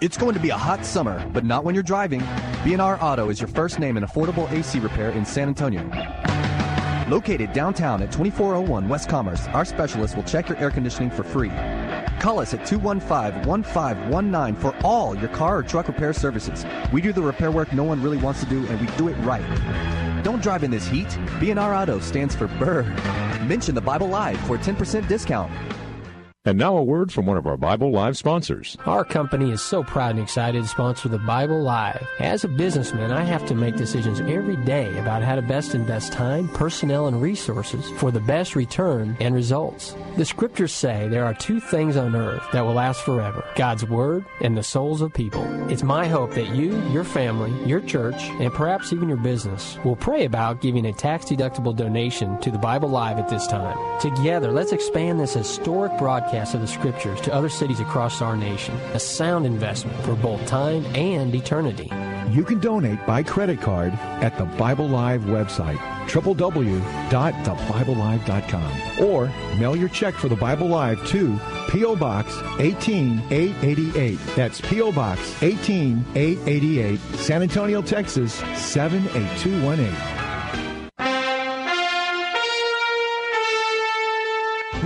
It's going to be a hot summer, but not when you're driving. B&R Auto is your first name in affordable AC repair in San Antonio. Located downtown at 2401 West Commerce, our specialists will check your air conditioning for free. Call us at 215-1519 for all your car or truck repair services. We do the repair work no one really wants to do, and we do it right. Don't drive in this heat. B&R Auto stands for Burr. Mention the Bible Live for a 10% discount. And now a word from one of our Bible Live sponsors. Our company is so proud and excited to sponsor the Bible Live. As a businessman, I have to make decisions every day about how to best invest time, personnel, and resources for the best return and results. The scriptures say there are two things on earth that will last forever God's Word and the souls of people. It's my hope that you, your family, your church, and perhaps even your business will pray about giving a tax deductible donation to the Bible Live at this time. Together, let's expand this historic broadcast of the Scriptures to other cities across our nation. A sound investment for both time and eternity. You can donate by credit card at the Bible Live website, www.thebiblelive.com, or mail your check for the Bible Live to P.O. Box 18888. That's P.O. Box 18888, San Antonio, Texas 78218.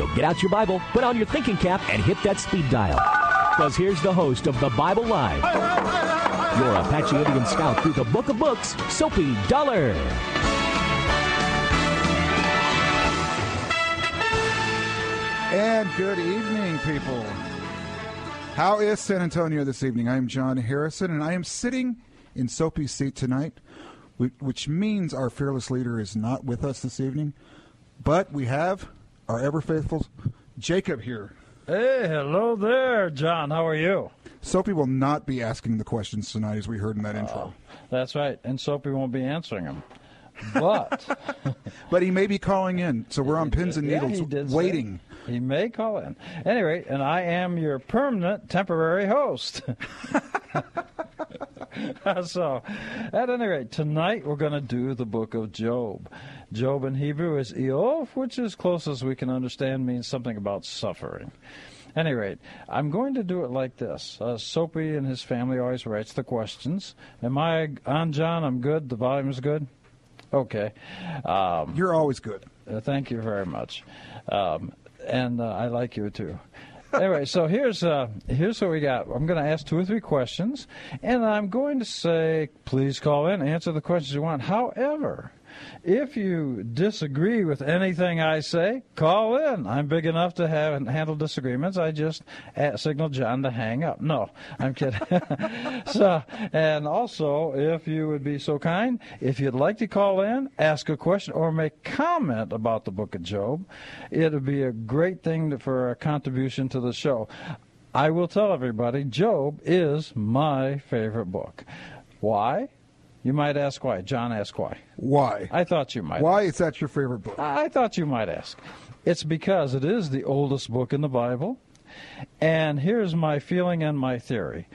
So get out your Bible, put on your thinking cap, and hit that speed dial. Because here's the host of the Bible Live, your Apache Indian scout through the book of books, Soapy Dollar. And good evening, people. How is San Antonio this evening? I am John Harrison, and I am sitting in Soapy's seat tonight, which means our fearless leader is not with us this evening. But we have our ever faithful Jacob here. Hey, hello there, John. How are you? Soapy will not be asking the questions tonight, as we heard in that oh, intro. Oh, that's right, and Soapy won't be answering them. But but he may be calling in, so we're on pins and needles yeah, waiting. Say. He may call in. Anyway, and I am your permanent temporary host. so, at any rate, tonight we're going to do the book of Job. Job in Hebrew is Iyov, which, as close as we can understand, means something about suffering. Any rate, I'm going to do it like this. Uh, Soapy and his family always writes the questions. Am I on, John? I'm good. The volume is good. Okay. Um, You're always good. Uh, thank you very much. Um, and uh, I like you too. anyway, so here's uh, here's what we got. I'm going to ask two or three questions, and I'm going to say, please call in, answer the questions you want. However, if you disagree with anything I say, call in. I'm big enough to have handle disagreements. I just signal John to hang up. No, I'm kidding. so, and also, if you would be so kind, if you'd like to call in, ask a question, or make comment about the Book of Job, it would be a great thing to, for a contribution to the show. I will tell everybody, Job is my favorite book. Why? You might ask why. John asked why. Why? I thought you might. Why ask. is that your favorite book? I thought you might ask. It's because it is the oldest book in the Bible. And here's my feeling and my theory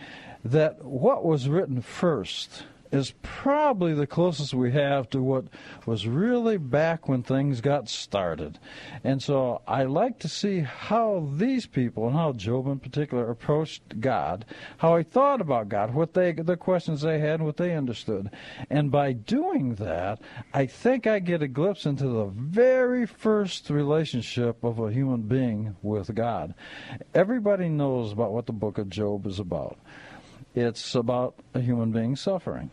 that what was written first is probably the closest we have to what was really back when things got started. And so I like to see how these people and how Job in particular approached God, how he thought about God, what they the questions they had, what they understood. And by doing that, I think I get a glimpse into the very first relationship of a human being with God. Everybody knows about what the book of Job is about. It's about a human being suffering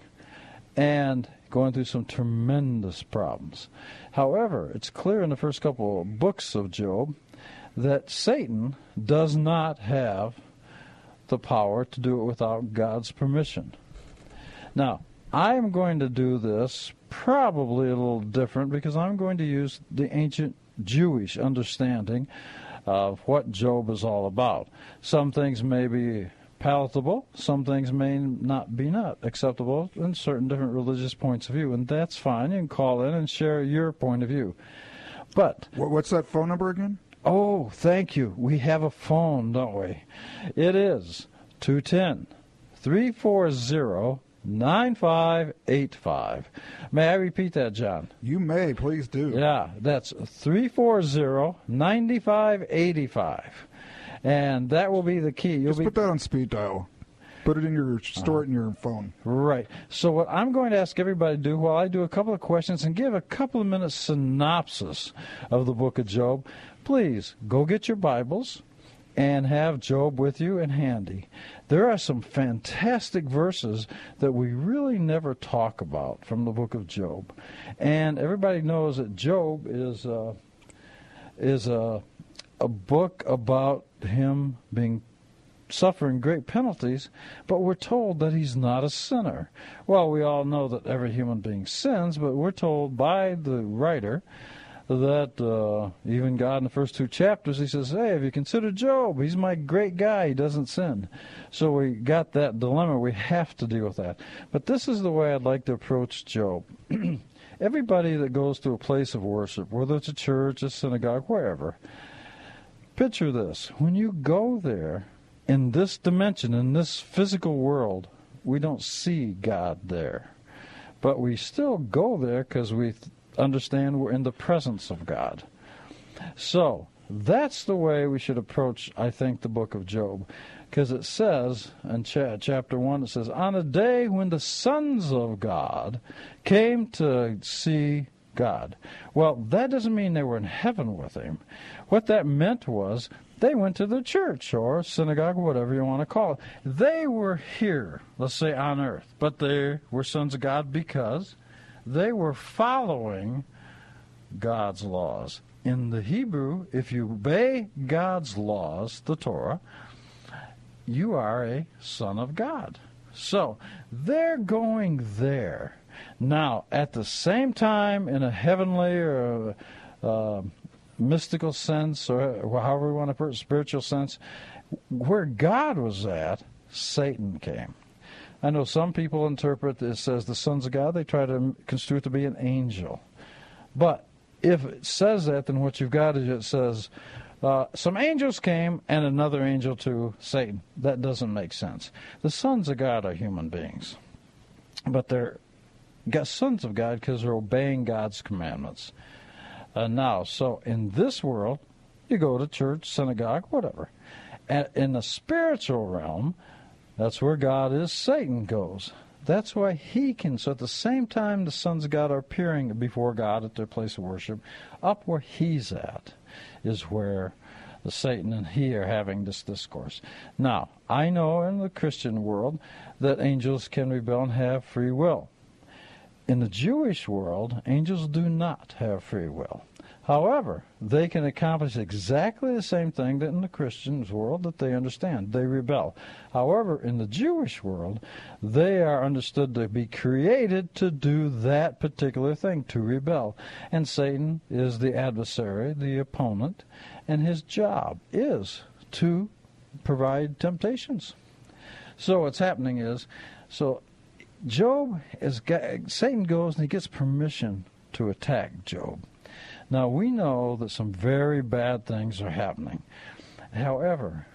and going through some tremendous problems. However, it's clear in the first couple of books of Job that Satan does not have the power to do it without God's permission. Now, I am going to do this probably a little different because I'm going to use the ancient Jewish understanding of what Job is all about. Some things may be palatable. Some things may not be not acceptable in certain different religious points of view, and that's fine. You can call in and share your point of view. But what's that phone number again? Oh, thank you. We have a phone, don't we? It is 210 340 9585. May I repeat that, John? You may, please do. Yeah, that's 340 9585 and that will be the key. You'll Just be, put that on speed dial. Put it in your store it in your phone. Right. So what I'm going to ask everybody to do while I do a couple of questions and give a couple of minutes synopsis of the book of Job, please go get your Bibles and have Job with you and handy. There are some fantastic verses that we really never talk about from the book of Job. And everybody knows that Job is uh, is a a book about him being suffering great penalties, but we're told that he's not a sinner. Well, we all know that every human being sins, but we're told by the writer that uh, even God in the first two chapters, he says, Hey, have you considered Job? He's my great guy. He doesn't sin. So we got that dilemma. We have to deal with that. But this is the way I'd like to approach Job. Everybody that goes to a place of worship, whether it's a church, a synagogue, wherever, Picture this. When you go there, in this dimension, in this physical world, we don't see God there. But we still go there because we understand we're in the presence of God. So, that's the way we should approach, I think, the book of Job. Because it says in cha- chapter 1, it says, On a day when the sons of God came to see God. Well, that doesn't mean they were in heaven with him. What that meant was they went to the church or synagogue, whatever you want to call it. They were here, let's say on earth, but they were sons of God because they were following God's laws. In the Hebrew, if you obey God's laws, the Torah, you are a son of God. So they're going there now, at the same time, in a heavenly or uh, mystical sense, or however we want to put it, spiritual sense, where God was at, Satan came. I know some people interpret this as the sons of God. They try to construe it to be an angel. But if it says that, then what you've got is it says uh, some angels came and another angel to Satan. That doesn't make sense. The sons of God are human beings, but they're sons of God because they're obeying God's commandments. Uh, now, so in this world, you go to church, synagogue, whatever. And in the spiritual realm, that's where God is, Satan goes. That's why he can. So at the same time, the sons of God are appearing before God at their place of worship, up where he's at is where the Satan and he are having this discourse. Now, I know in the Christian world that angels can rebel and have free will. In the Jewish world, angels do not have free will. However, they can accomplish exactly the same thing that in the Christian world that they understand. They rebel. However, in the Jewish world, they are understood to be created to do that particular thing, to rebel. And Satan is the adversary, the opponent, and his job is to provide temptations. So what's happening is, so Job is Satan goes and he gets permission to attack Job. Now we know that some very bad things are happening. However,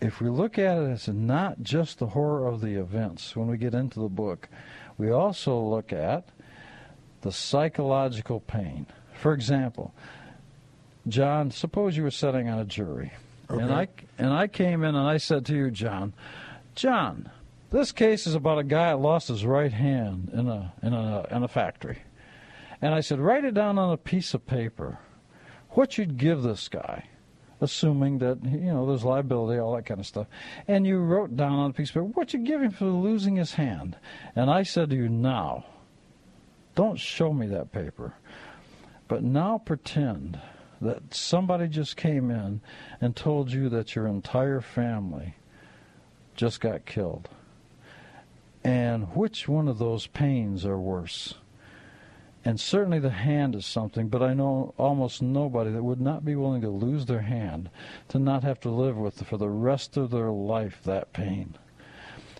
if we look at it as not just the horror of the events when we get into the book, we also look at the psychological pain. For example, John, suppose you were sitting on a jury, Okay. and I and I came in and I said to you, John, John, this case is about a guy that lost his right hand in a in a in a factory, and I said, write it down on a piece of paper, what you'd give this guy, assuming that you know there's liability, all that kind of stuff, and you wrote down on a piece of paper what you'd give him for losing his hand, and I said to you, now, don't show me that paper, but now pretend that somebody just came in and told you that your entire family just got killed. And which one of those pains are worse? And certainly the hand is something, but I know almost nobody that would not be willing to lose their hand to not have to live with for the rest of their life that pain.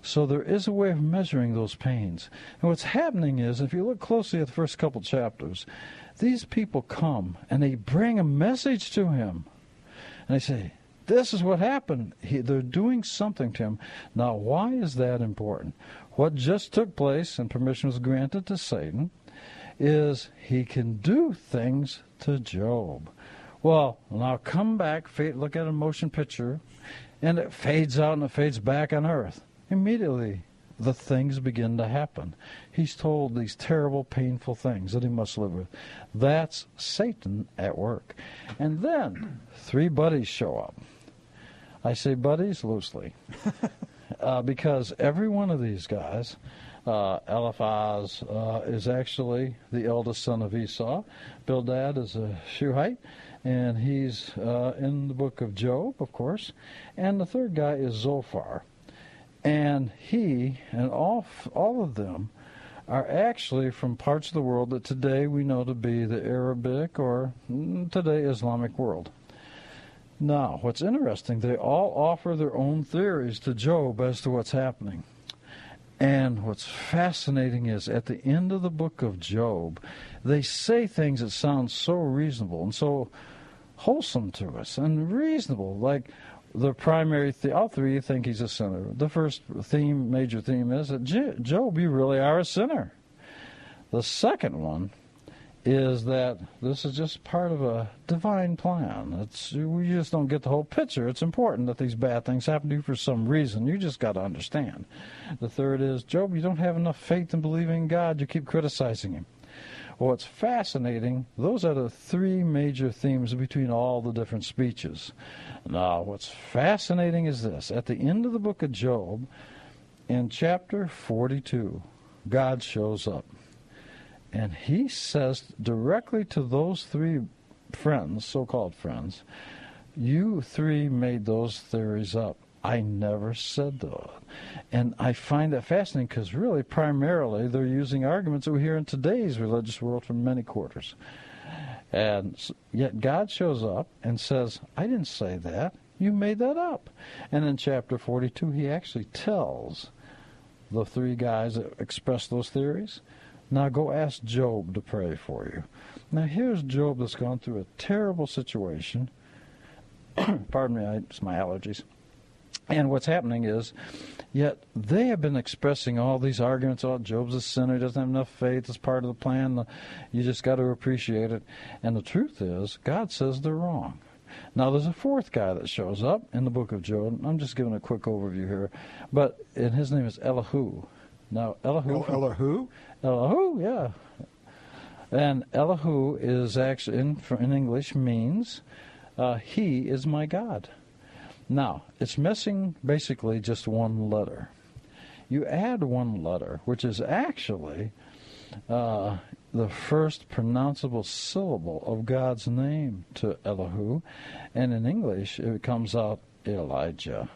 So there is a way of measuring those pains. And what's happening is, if you look closely at the first couple chapters, these people come and they bring a message to him. And they say, This is what happened. He, they're doing something to him. Now, why is that important? What just took place, and permission was granted to Satan, is he can do things to Job. Well, now come back, fa- look at a motion picture, and it fades out and it fades back on earth. Immediately, the things begin to happen. He's told these terrible, painful things that he must live with. That's Satan at work. And then three buddies show up. I say buddies loosely, uh, because every one of these guys, uh, Eliphaz uh, is actually the eldest son of Esau. Bildad is a Shuhite, and he's uh, in the book of Job, of course. And the third guy is Zophar. And he and all, all of them are actually from parts of the world that today we know to be the Arabic or mm, today Islamic world. Now, what's interesting, they all offer their own theories to Job as to what's happening. And what's fascinating is at the end of the book of Job, they say things that sound so reasonable and so wholesome to us and reasonable. Like the primary, th- all three think he's a sinner. The first theme, major theme, is that Job, you really are a sinner. The second one is that this is just part of a divine plan. It's we just don't get the whole picture. It's important that these bad things happen to you for some reason. You just got to understand. The third is Job, you don't have enough faith in believing in God. You keep criticizing him. Well, what's fascinating, those are the three major themes between all the different speeches. Now, what's fascinating is this. At the end of the book of Job, in chapter 42, God shows up. And he says directly to those three friends, so called friends, you three made those theories up. I never said that. And I find that fascinating because, really, primarily, they're using arguments that we hear in today's religious world from many quarters. And yet, God shows up and says, I didn't say that. You made that up. And in chapter 42, he actually tells the three guys that express those theories now go ask Job to pray for you. Now here's Job that's gone through a terrible situation. Pardon me, I, it's my allergies. And what's happening is, yet they have been expressing all these arguments. Oh, Job's a sinner. He doesn't have enough faith. It's part of the plan. You just got to appreciate it. And the truth is, God says they're wrong. Now, there's a fourth guy that shows up in the book of Job. I'm just giving a quick overview here. But and his name is Elihu. Now, Elihu. El- Elihu? Elihu, yeah. And Elihu is actually, in, in English, means uh, he is my God. Now, it's missing basically just one letter. You add one letter, which is actually uh, the first pronounceable syllable of God's name to Elihu, and in English it comes out Elijah.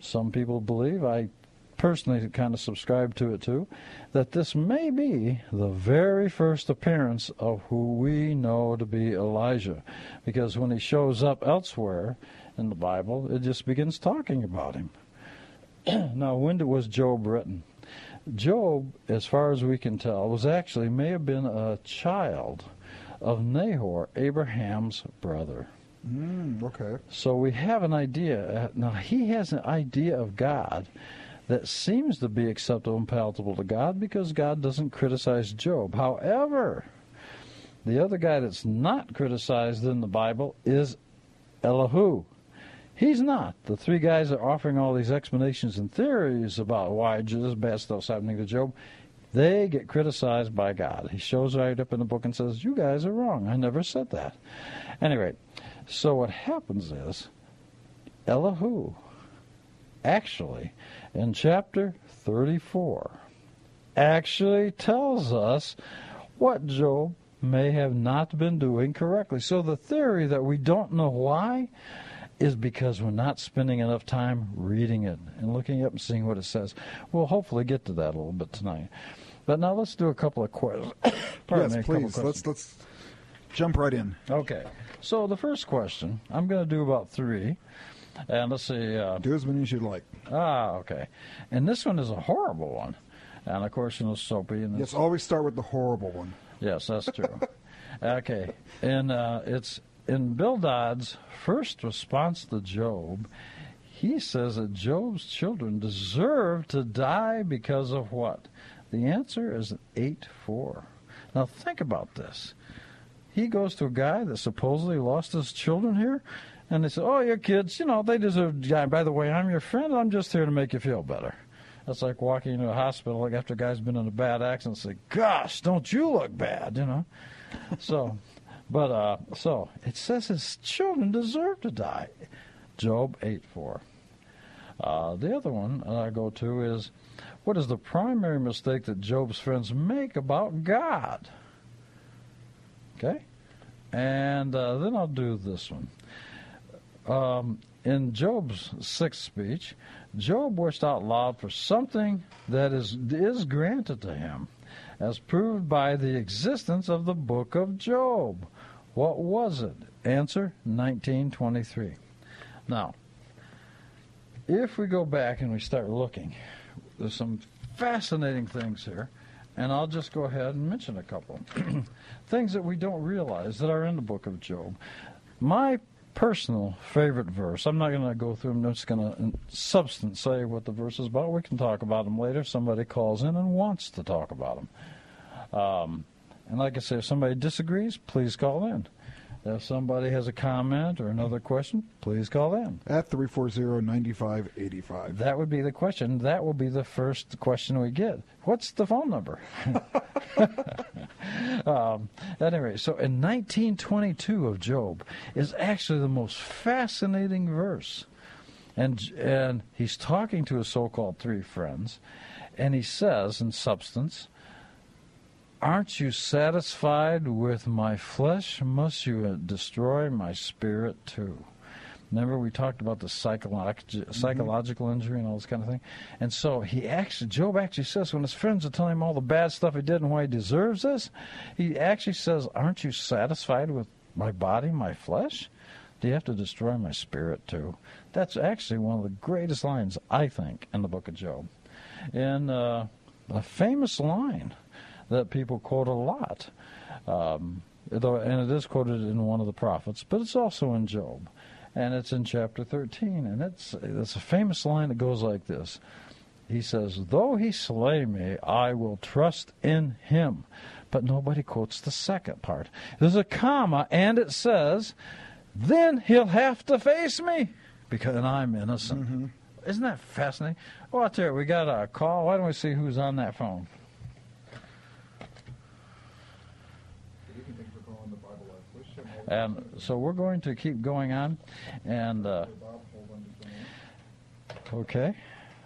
Some people believe, I personally kind of subscribe to it too, that this may be the very first appearance of who we know to be Elijah. Because when he shows up elsewhere in the Bible, it just begins talking about him. now, when it was Job written? Job, as far as we can tell, was actually may have been a child of Nahor, Abraham's brother. Mm, okay. So we have an idea. Now, he has an idea of God that seems to be acceptable and palatable to God because God doesn't criticize Job. However, the other guy that's not criticized in the Bible is Elihu. He's not. The three guys are offering all these explanations and theories about why this bad stuff's happening to Job. They get criticized by God. He shows right up in the book and says, You guys are wrong. I never said that. Anyway, so what happens is Elihu actually in chapter 34 actually tells us what Job may have not been doing correctly. So the theory that we don't know why is because we're not spending enough time reading it and looking up and seeing what it says. We'll hopefully get to that a little bit tonight. But now let's do a couple of questions. yes, please. Let's let's jump right in. Okay. So the first question, I'm going to do about three. And let's see. Uh, do as many as you like. Ah, okay. And this one is a horrible one. And of course, you know, soapy. And yes, always start with the horrible one. Yes, that's true. okay. And uh, it's in Bildad's first response to Job, he says that Job's children deserve to die because of what? The answer is 8 4. Now think about this. He goes to a guy that supposedly lost his children here, and they say, Oh, your kids, you know, they deserve to die. By the way, I'm your friend, I'm just here to make you feel better. That's like walking into a hospital like after a guy's been in a bad accident and say, Gosh, don't you look bad, you know? so but uh, so it says his children deserve to die. Job 8 4. Uh, the other one I go to is what is the primary mistake that Job's friends make about God? Okay? And uh, then I'll do this one. Um, in Job's sixth speech, Job wished out loud for something that is, is granted to him, as proved by the existence of the book of Job. What was it? Answer 1923. Now, if we go back and we start looking, there's some fascinating things here, and I'll just go ahead and mention a couple. things that we don't realize that are in the book of Job. My personal favorite verse, I'm not going to go through them, I'm just going to, in substance, say what the verse is about. We can talk about them later. If somebody calls in and wants to talk about them. Um, and like I say, if somebody disagrees, please call in. If somebody has a comment or another question, please call them. At 340-9585. That would be the question. That will be the first question we get. What's the phone number? um, anyway, so in 1922 of Job is actually the most fascinating verse. And, and he's talking to his so-called three friends, and he says, in substance, Aren't you satisfied with my flesh? Must you uh, destroy my spirit too? Remember, we talked about the psychological psychological injury and all this kind of thing. And so he actually, Job actually says, when his friends are telling him all the bad stuff he did and why he deserves this, he actually says, Aren't you satisfied with my body, my flesh? Do you have to destroy my spirit too? That's actually one of the greatest lines, I think, in the book of Job. and uh, a famous line that people quote a lot. Um, and it is quoted in one of the prophets, but it's also in Job. And it's in chapter 13. And it's, it's a famous line that goes like this He says, Though he slay me, I will trust in him. But nobody quotes the second part. There's a comma, and it says, Then he'll have to face me because I'm innocent. Mm-hmm. Isn't that fascinating? Well, tell you, we got a call. Why don't we see who's on that phone? And so we're going to keep going on. And, uh, okay.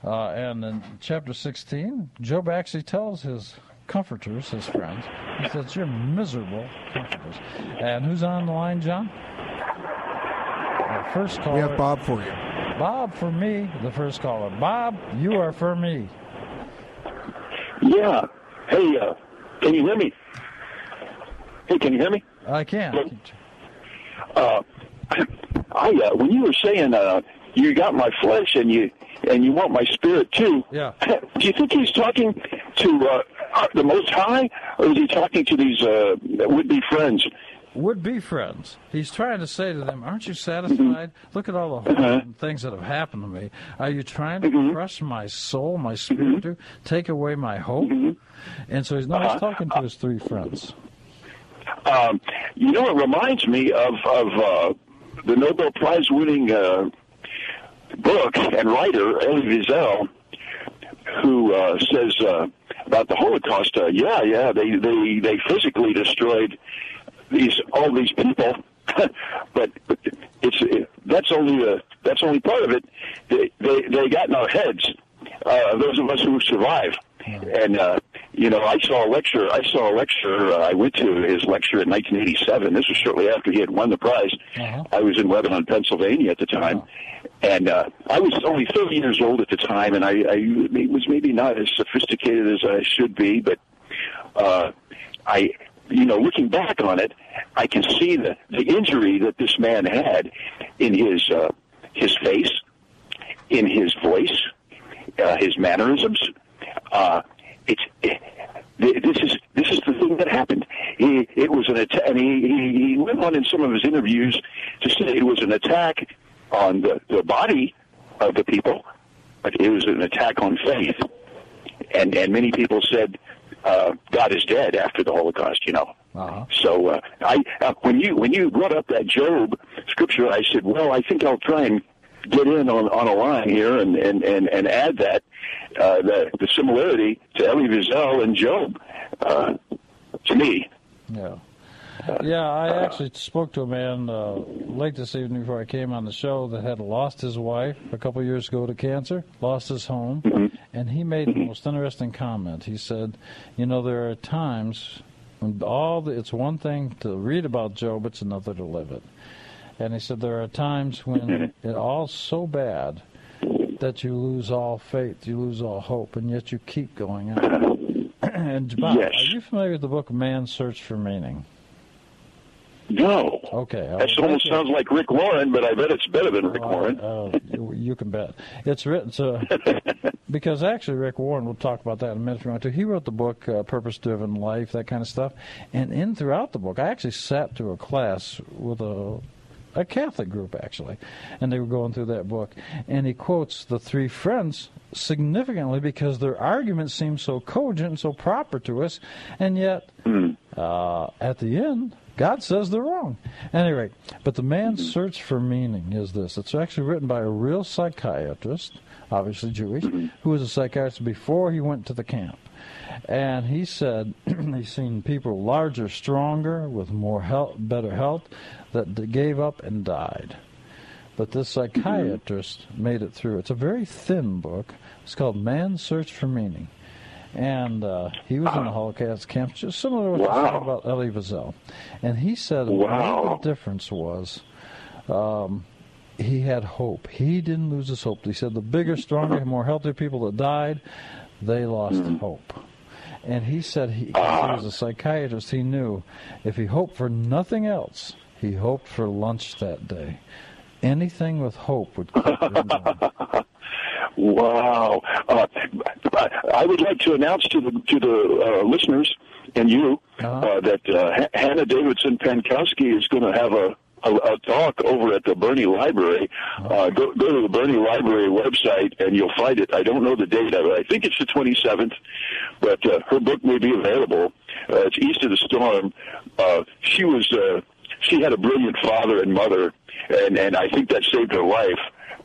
Uh, and in chapter 16, Job actually tells his comforters, his friends, he says, You're miserable comforters. And who's on the line, John? Our first caller. We have Bob for you. Bob for me, the first caller. Bob, you are for me. Yeah. Hey, uh, can you hear me? Hey, can you hear me? I can. Uh, I uh, when you were saying uh, you got my flesh and you and you want my spirit too. Yeah. Do you think he's talking to uh, the Most High, or is he talking to these uh, would-be friends? would be friends. He's trying to say to them, Aren't you satisfied? Mm-hmm. Look at all the horrible things that have happened to me. Are you trying to Mm-hmm. crush my soul, my spirit, to take away my hope? And so he's not Uh-huh. talking to his three friends. Um, you know, it reminds me of of uh, the Nobel Prize winning uh, book and writer Elie Wiesel, who uh, says uh, about the Holocaust. Uh, yeah, yeah, they they they physically destroyed these all these people, but, but it's it, that's only a that's only part of it. They they, they got in our heads. Uh, those of us who survive. And uh, you know, I saw a lecture. I saw a lecture. Uh, I went to his lecture in 1987. This was shortly after he had won the prize. I was in Lebanon, Pennsylvania at the time, and uh, I was only 30 years old at the time, and I, I was maybe not as sophisticated as I should be, but uh, I, you know, looking back on it, I can see the the injury that this man had in his uh, his face, in his voice, uh, his mannerisms. Uh, it's it, this is this is the thing that happened. He, it was an attack, and he, he he went on in some of his interviews to say it was an attack on the, the body of the people, but it was an attack on faith. And and many people said uh, God is dead after the Holocaust. You know. Uh-huh. So uh, I uh, when you when you brought up that Job scripture, I said, well, I think I'll try and get in on, on a line here and, and, and, and add that uh, the, the similarity to Elie Wiesel and Job uh, to me. Yeah. Yeah, I actually spoke to a man uh, late this evening before I came on the show that had lost his wife a couple years ago to cancer, lost his home, and he made the most interesting comment. He said, "You know, there are times when all the, it's one thing to read about Job, it's another to live it." And he said there are times when it all's so bad that you lose all faith, you lose all hope, and yet you keep going on. and Bob, Yes. are you familiar with the book Man's Search for Meaning? No. Okay. That almost actually- sounds like Rick Warren, but I bet it's better than Rick Oh, Warren. Oh, you, you can bet. It's written so because actually Rick Warren. We'll talk about that in a minute if you want to. He wrote the book uh, Purpose Driven Life, that kind of stuff. And in throughout the book, I actually sat through a class with a a Catholic group actually, and they were going through that book. And he quotes the three friends significantly because their argument seems so cogent and so proper to us, and yet hmm. uh, at the end, God says they're wrong. Anyway, but the man's hmm. search for meaning is this. It's actually written by a real psychiatrist, obviously Jewish, hmm. who was a psychiatrist before he went to the camp. And he said he's seen people larger, stronger, with more health, better health, that gave up and died. But this psychiatrist made it through. It's a very thin book. It's called Man's Search for Meaning. And uh, he was in a Holocaust camp, just similar to what you said about Elie Wiesel. And he said Wow. the difference was um, he had hope. He didn't lose his hope. He said the bigger, stronger, more healthy people that died, they lost hope. And he said he, he was a psychiatrist. He knew if he hoped for nothing else, he hoped for lunch that day. Anything with hope would. Wow. Uh, I would like to announce to the to the uh, listeners and you uh, that uh, Hanna Davidson Pankowsky is going to have a, a, a talk over at the Boerne Library. Uh, go, go to the Boerne Library website and you'll find it. I don't know the date of it. I think it's the 27th, but uh, her book may be available. Uh, it's East of the Storm. Uh, she was uh, she had a brilliant father and mother, and and I think that saved her life.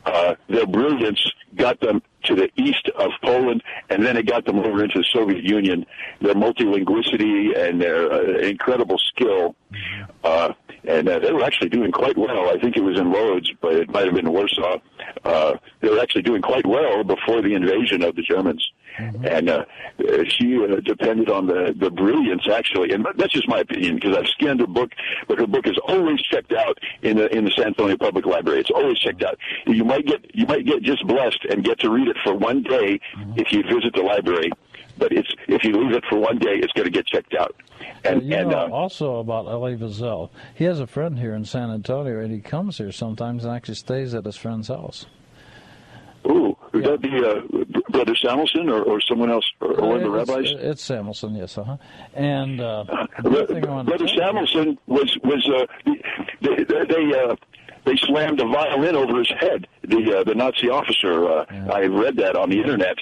Uh, their brilliance got them to the east of Poland, and then it got them over into the Soviet Union. Their multilinguality and their uh, incredible skill, uh, and uh, they were actually doing quite well. I think it was in Lodz, but it might have been Warsaw. Uh, they were actually doing quite well before the invasion of the Germans. And uh, she uh, depended on the, the brilliance, actually, and that's just my opinion because I've scanned her book, but her book is always checked out in the in the San Antonio Public Library. It's always checked out. You might get you might get just blessed and get to read it for one day if you visit the library, but it's if you leave it for one day, it's going to get checked out. And you and know, uh, also about Elie Wiesel, he has a friend here in San Antonio, and he comes here sometimes and actually stays at his friend's house. ooh, Would that be uh, Brother Samuelson or, or someone else, or, or one of the It's- rabbis? It's Samuelson, yes, uh huh. And uh, the Brother other thing I wanted to tell you- Samuelson was was uh, they they they, uh, they slammed a violin over his head. The uh, the Nazi officer. Uh, I read that on the internet.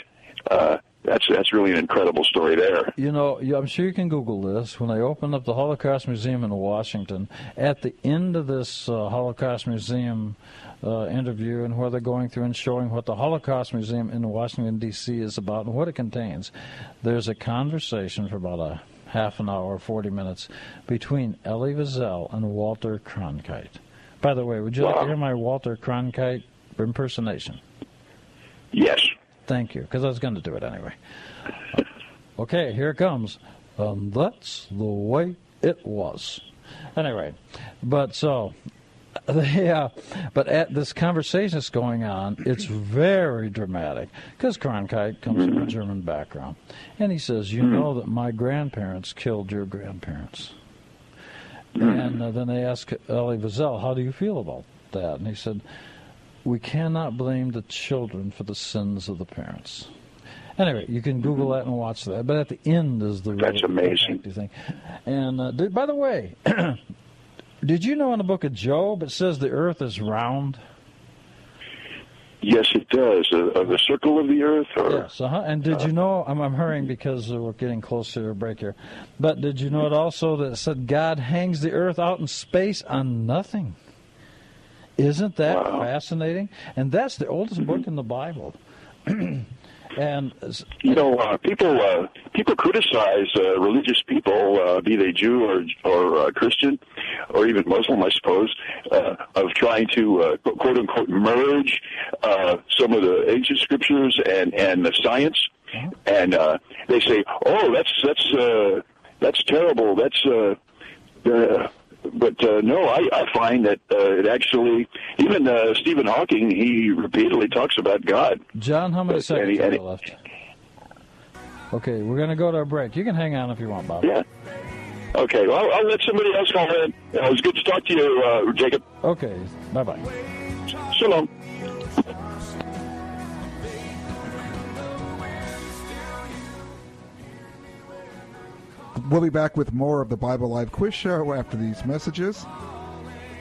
Uh, that's that's really an incredible story there. You know, I'm sure you can Google this. When they opened up the Holocaust Museum in Washington, at the end of this uh, Holocaust Museum uh, interview, and where they're going through and showing what the Holocaust Museum in Washington, D.C. is about and what it contains, there's a conversation for about a half an hour, 40 minutes, between Elie Wiesel and Walter Cronkite. By the way, would you like to hear my Walter Cronkite impersonation? Yes. Thank you, because I was going to do it anyway. Okay, here it comes. And that's the way it was. Anyway, but so, yeah, but at this conversation that's going on, it's very dramatic because Cronkite comes from a German background. And he says, You know that my grandparents killed your grandparents. And uh, then they ask Elie Wiesel, How do you feel about that? And he said, we cannot blame the children for the sins of the parents. Anyway, you can Google that and watch that. But at the end is the That's really amazing. thing. And uh, did, by the way, did you know in the book of Job it says the earth is round? Yes, it does. Uh, uh, the circle of the earth, or Yes, uh-huh. And did you know? I'm, I'm hurrying because uh, we're getting close to a break here. But did you know it also that it said God hangs the earth out in space on nothing? Isn't that fascinating? And that's the oldest book in the Bible. and you know, uh, people uh, people criticize uh, religious people, uh, be they Jew or or uh, Christian, or even Muslim, I suppose, uh, of trying to uh, quote unquote merge uh, some of the ancient scriptures and and the science, and uh, they say, oh, that's that's uh, that's terrible. That's uh, uh, but uh, no, I, I find that uh, it actually, even uh, Stephen Hawking, he repeatedly talks about God. John, how many But- seconds and he- have and left? Okay, we're going to go to a break. You can hang on if you want, Bob. Yeah. Okay, well, I'll, I'll let somebody else call in. Uh, It was good to talk to you, uh, Jacob. Okay, bye bye. Shalom. We'll be back with more of the Bible Live quiz show after these messages.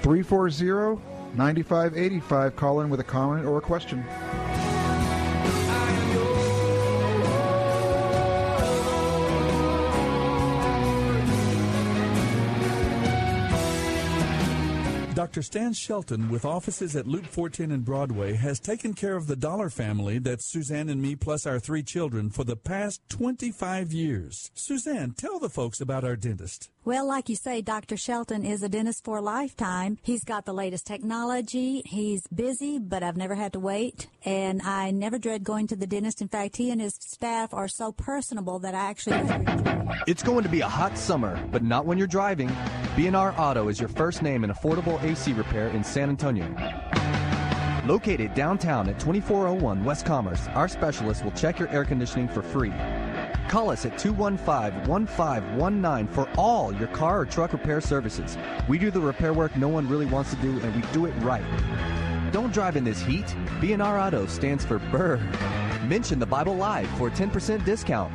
340 9585. Call in with a comment or a question. Dr. Stan Shelton, with offices at Loop 410 and Broadway, has taken care of the Dollar family, that's Suzanne and me plus our three children, for the past 25 years. Suzanne, tell the folks about our dentist. Well, like you say, Dr. Shelton is a dentist for a lifetime. He's got the latest technology. He's busy, but I've never had to wait. And I never dread going to the dentist. In fact, he and his staff are so personable that I actually It's going to be a hot summer, but not when you're driving. B&R Auto is your first name in affordable AC repair in San Antonio. Located downtown at 2401 West Commerce, our specialists will check your air conditioning for free. Call us at 215-1519 for all your car or truck repair services. We do the repair work no one really wants to do, and we do it right. Don't drive in this heat. B&R Auto stands for Burr. Mention the Bible Live for a 10% discount.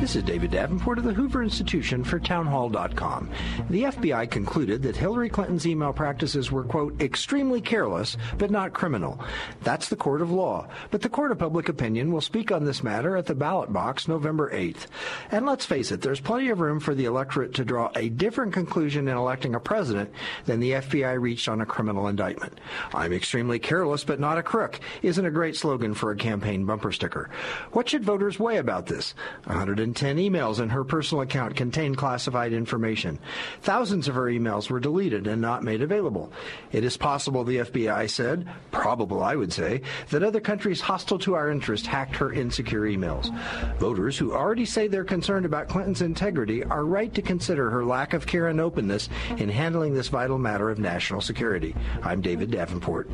This is David Davenport of the Hoover Institution for Townhall.com. The FBI concluded that Hillary Clinton's email practices were, quote, extremely careless, but not criminal. That's the court of law. But the court of public opinion will speak on this matter at the ballot box November 8th. And let's face it, there's plenty of room for the electorate to draw a different conclusion in electing a president than the FBI reached on a criminal indictment. I'm extremely careless, but not a crook isn't a great slogan for a campaign bumper sticker. What should voters weigh about this? 110 emails in her personal account contained classified information. Thousands of her emails were deleted and not made available. It is possible, the FBI said, probable I would say, that other countries hostile to our interest hacked her insecure emails. Voters who already say they're concerned about Clinton's integrity are right to consider her lack of care and openness in handling this vital matter of national security. I'm David Davenport.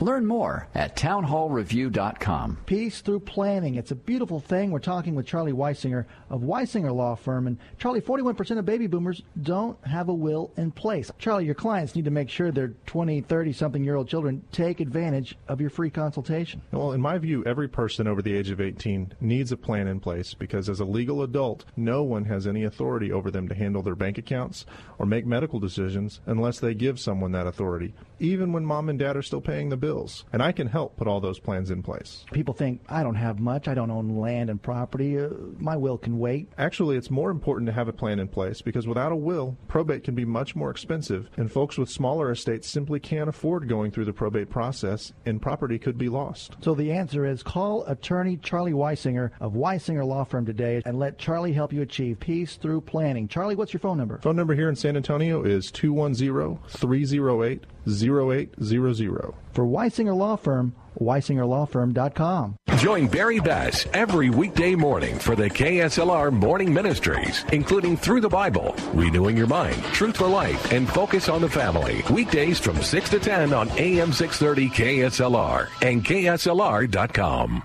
Learn more at townhallreview.com. Peace through planning. It's a beautiful thing. We're talking with Charlie Weisinger of Weisinger Law Firm. And Charlie, 41% of baby boomers don't have a will in place. Charlie, your clients need to make sure their 20, 30 something year old children take advantage of your free consultation. Well, in my view, every person over the age of 18 needs a plan in place because as a legal adult, no one has any authority over them to handle their bank accounts or make medical decisions unless they give someone that authority, even when mom and dad are still paying the bills. And I can help put all those plans in place. People think, I don't have much, I don't own land and property, uh, my will can wait. Actually, it's more important to have a plan in place because without a will, probate can be much more expensive, and folks with smaller estates simply can't afford going through the probate process, and property could be lost. So the answer is call attorney Charlie Weisinger of Weisinger Law Firm today and let Charlie help you achieve peace through planning. Charlie, what's your phone number? Phone number here in San Antonio is 210 308 0800. For Weisinger Law Firm, weisingerlawfirm.com. Join Barry Bass every weekday morning for the KSLR Morning Ministries, including Through the Bible, Renewing Your Mind, Truth for Life, and Focus on the Family. Weekdays from 6 to 10 on AM 630 KSLR and KSLR.com.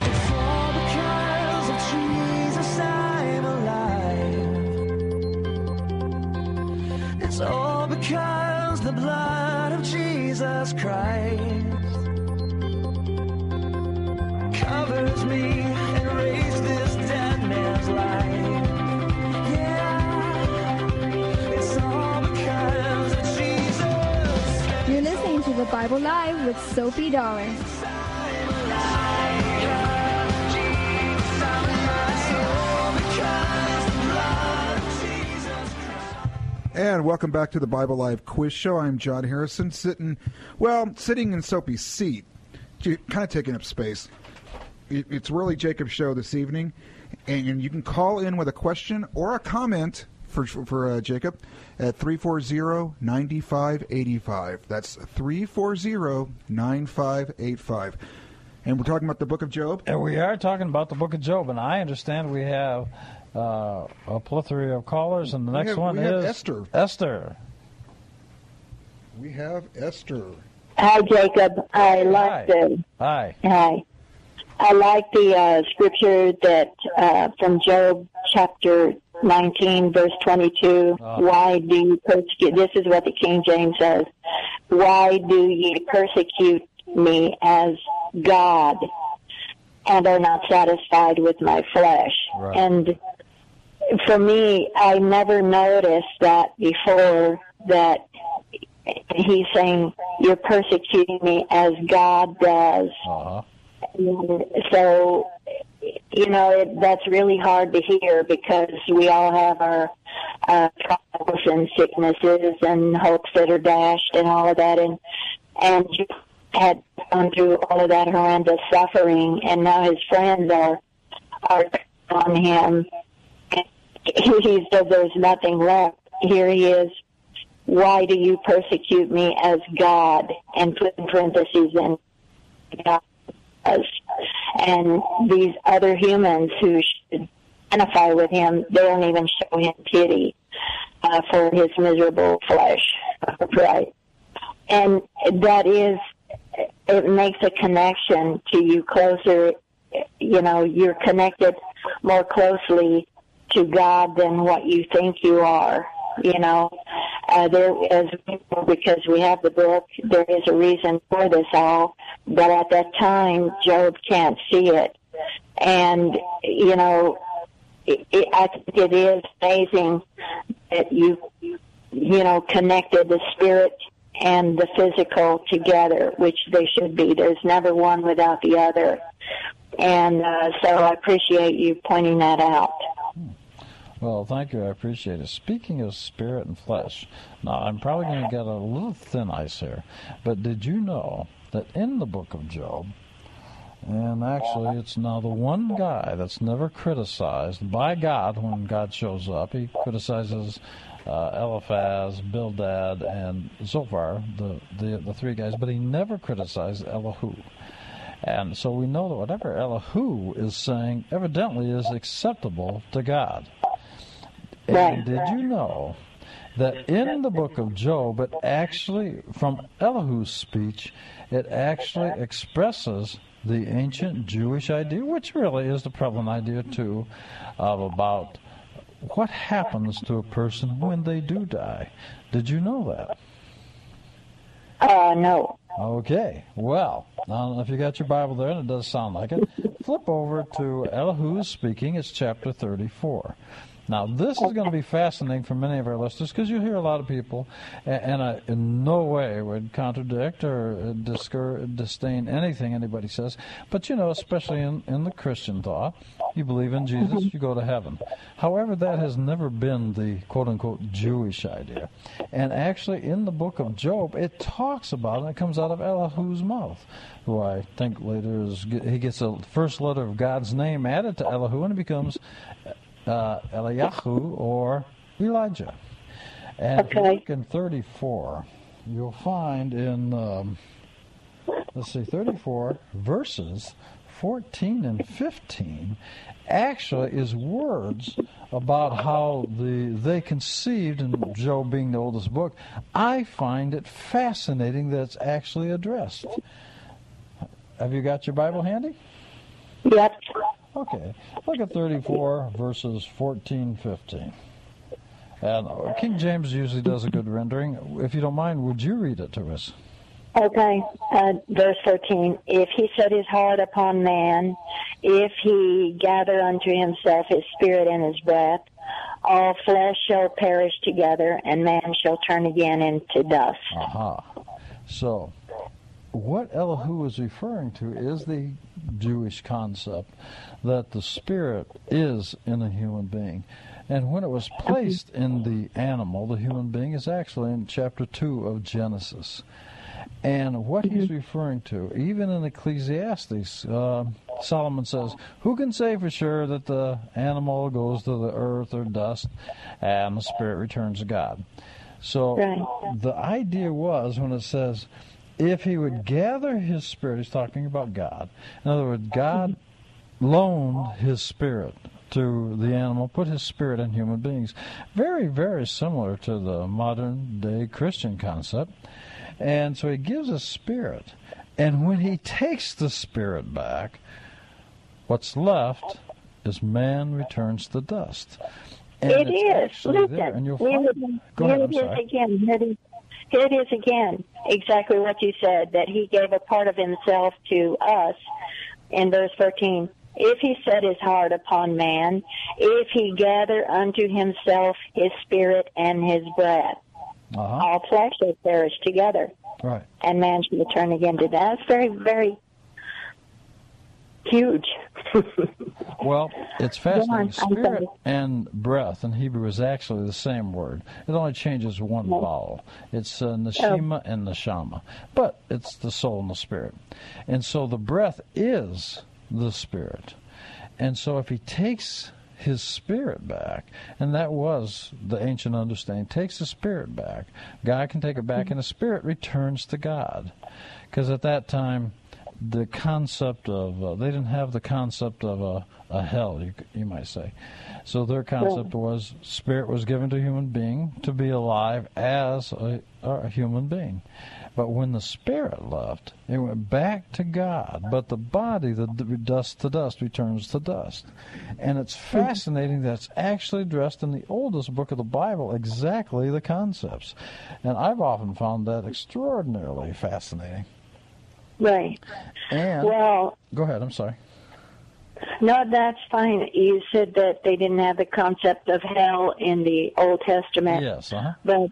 It's all because the blood of Jesus Christ covers me and raised this dead man's life. Yeah, it's all because of Jesus. You're listening to the Bible Live with Soapy Dollar. And welcome back to the Bible Live Quiz Show. I'm John Harrison, sitting, well, sitting in Soapy's seat, kind of taking up space. It's really Jacob's show this evening, and you can call in with a question or a comment for for uh, Jacob at 340-9585. That's 340-9585. And we're talking about the book of Job. And we are talking about the book of Job, and I understand we have uh, a plethora of callers, and the We next have- one we have is Esther. Esther. We have Esther. Hi, Jacob. I like the Hi. hi. I like the uh, scripture that uh, from Job chapter 19, verse 22. Why do you persecute? This is what the King James says. Why do ye persecute me as God, and are not satisfied with my flesh? Right. And for me, I never noticed that before that he's saying you're persecuting me as God does. Uh-huh. So, you know, it, that's really hard to hear because we all have our uh, trials and sicknesses and hopes that are dashed and all of that, and and you had gone through all of that horrendous suffering, and now his friends are are on him. He said, "There's nothing left." Here he is why do you persecute me as God? And put in parentheses, and God does. And these other humans who should identify with him, they don't even show him pity uh, for his miserable flesh. Right. And that is, it makes a connection to you closer. You know, you're connected more closely to God than what you think you are. You know, uh, there as because we have the book, there is a reason for this all. But at that time, Job can't see it, and you know, it, it, I think it is amazing that you, you know, connected the spirit and the physical together, which they should be. There's never one without the other, and uh, so I appreciate you pointing that out. Well, thank you. I appreciate it. Speaking of spirit and flesh, now I'm probably going to get a little thin ice here, but did you know that in the book of Job, and actually it's now the one guy that's never criticized by God when God shows up, he criticizes uh, Eliphaz, Bildad, and Zophar the, the the three guys, but he never criticized Elihu. And so we know that whatever Elihu is saying evidently is acceptable to God. Right. And did you know that in the book of Job, it actually, from Elihu's speech, it actually expresses the ancient Jewish idea, which really is the prevalent idea too, of about what happens to a person when they do die. Did you know that? Uh, no. Okay. Well, I don't know if you got your Bible there, and it does sound like it. Flip over to Elihu's speaking. It's chapter 34. Now, this is going to be fascinating for many of our listeners because you hear a lot of people, and I in no way would contradict or uh, discour- disdain anything anybody says. But you know, especially in, in the Christian thought, you believe in Jesus, mm-hmm. you go to heaven. However, that has never been the quote unquote Jewish idea. And actually, in the book of Job, it talks about it, it comes out of Elihu's mouth, who I think later is he gets the first letter of God's name added to Elihu, and it becomes uh, Eliyahu or Elijah. And if you look in 34, you'll find in, um, let's see, 34 verses 14 and 15 actually is words about how the they conceived, and Job being the oldest book, I find it fascinating that it's actually addressed. Have you got your Bible handy? Yep. Okay. Look at 34 verses 14, 15. And uh, King James usually does a good rendering. If you don't mind, would you read it to us? Okay, uh, verse 14. If he set his heart upon man, if he gather unto himself his spirit and his breath, all flesh shall perish together, and man shall turn again into dust. Aha. Uh-huh. So, what Elihu is referring to is the Jewish concept that the spirit is in a human being. And when it was placed in the animal, the human being is actually in chapter 2 of Genesis. And what he's referring to, even in Ecclesiastes, uh, Solomon says, Who can say for sure that the animal goes to the earth or dust and the spirit returns to God? So Right. the idea was when it says, if he would gather his spirit, he's talking about God. In other words, God loaned his spirit to the animal, put his spirit in human beings. Very, very similar to the modern day Christian concept. And so he gives us spirit. And when he takes the spirit back, what's left is man returns to dust. And it's Listen, there, and you'll find. it is- Go ahead, I'm it is sorry. again. It is. Here it is again. Exactly what you said. That he gave a part of himself to us in verse 13. If he set his heart upon man, if he gather unto himself his spirit and his breath, Uh-huh. all flesh shall perish together, Right. and man shall return again to that. That's very, very huge. Well, it's fascinating. Spirit and breath in Hebrew is actually the same word. It only changes one Oh. vowel. It's uh, neshima and neshama, but it's the soul and the spirit. And so the breath is the spirit. And so if he takes his spirit back, and that was the ancient understanding, takes the spirit back, God can take it back, and the spirit returns to God. Because at that time, the concept of uh, they didn't have the concept of a, a hell you, you might say. So their concept was spirit was given to human being to be alive as a, a human being. But when the spirit left it went back to god. But the body the, the dust to dust returns to dust. And it's fascinating that it's actually addressed in the oldest book of the bible exactly the concepts. And i've often found that extraordinarily fascinating Right. and Well, go ahead. I'm sorry. No, that's fine. You said that they didn't have the concept of hell in the Old Testament. Yes. Uh huh. But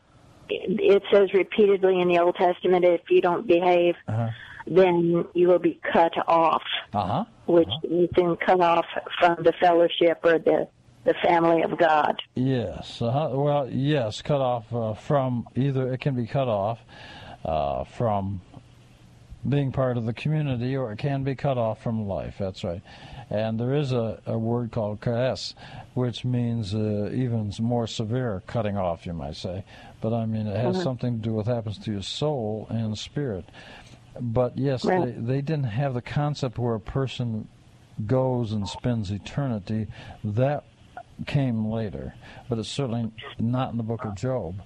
it says repeatedly in the Old Testament if you don't behave, Uh-huh. then you will be cut off, Uh huh. which you can cut off from the fellowship or the, the family of God. Yes. Uh-huh. Well, yes. Cut off uh, from either. It can be cut off uh, from being part of the community, or it can be cut off from life. That's right. And there is a, a word called kaes, which means uh, even more severe cutting off, you might say. But I mean, it has Mhm. something to do with what happens to your soul and spirit. But yes, Right. they, they didn't have the concept where a person goes and spends eternity. That came later, but it's certainly not in the book of Job.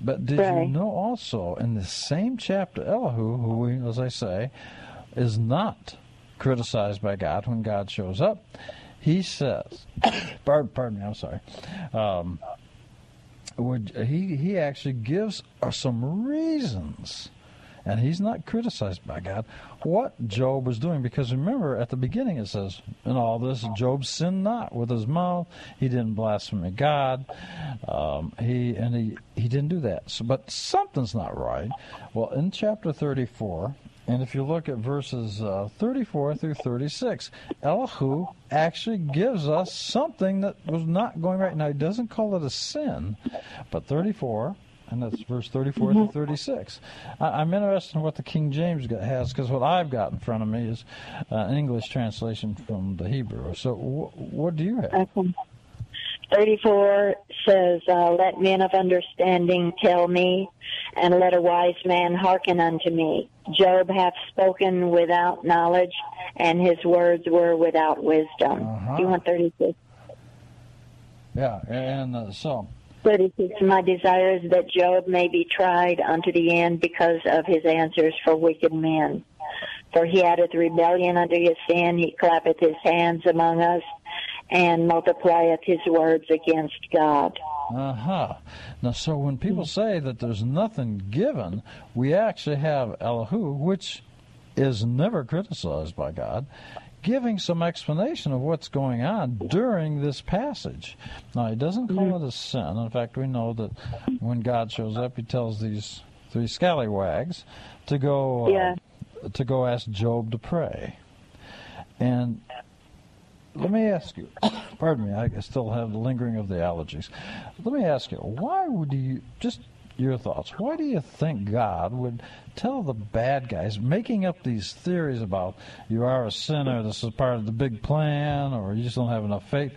But did you know also in the same chapter, Elihu, who, we, as I say, is not criticized by God when God shows up, he says, pardon, pardon me, I'm sorry. Um, would, he, he actually gives some reasons, and he's not criticized by God, what Job was doing. Because remember, at the beginning it says, in all this, Job sinned not with his mouth. He didn't blaspheme God. Um, he and he, he didn't do that. So, but something's not right. Well, in chapter 34, and if you look at verses uh, 34 through 36, Elihu actually gives us something that was not going right. Now, he doesn't call it a sin, but 34, and that's verse 34 to 36. I, I'm interested in what the King James got- has, because what I've got in front of me is uh, an English translation from the Hebrew. So, wh- what do you have? Okay. 34 says, uh, Let men of understanding tell me, and let a wise man hearken unto me. Job hath spoken without knowledge, and his words were without wisdom. Do you want 36? Yeah, and uh, so 36. My desire is that Job may be tried unto the end because of his answers for wicked men. For he addeth rebellion unto his sin, he clappeth his hands among us, and multiplieth his words against God. Uh huh. Now, so when people say that there's nothing given, we actually have Elihu, which is never criticized by God, giving some explanation of what's going on during this passage. Now, he doesn't call it a sin. In fact, we know that when God shows up, he tells these three scallywags to go uh, Yeah. to go ask Job to pray. And let me ask you, pardon me, I still have the lingering of the allergies. Let me ask you, why would you, just your thoughts, why do you think God would tell the bad guys, making up these theories about you are a sinner, this is part of the big plan, or you just don't have enough faith?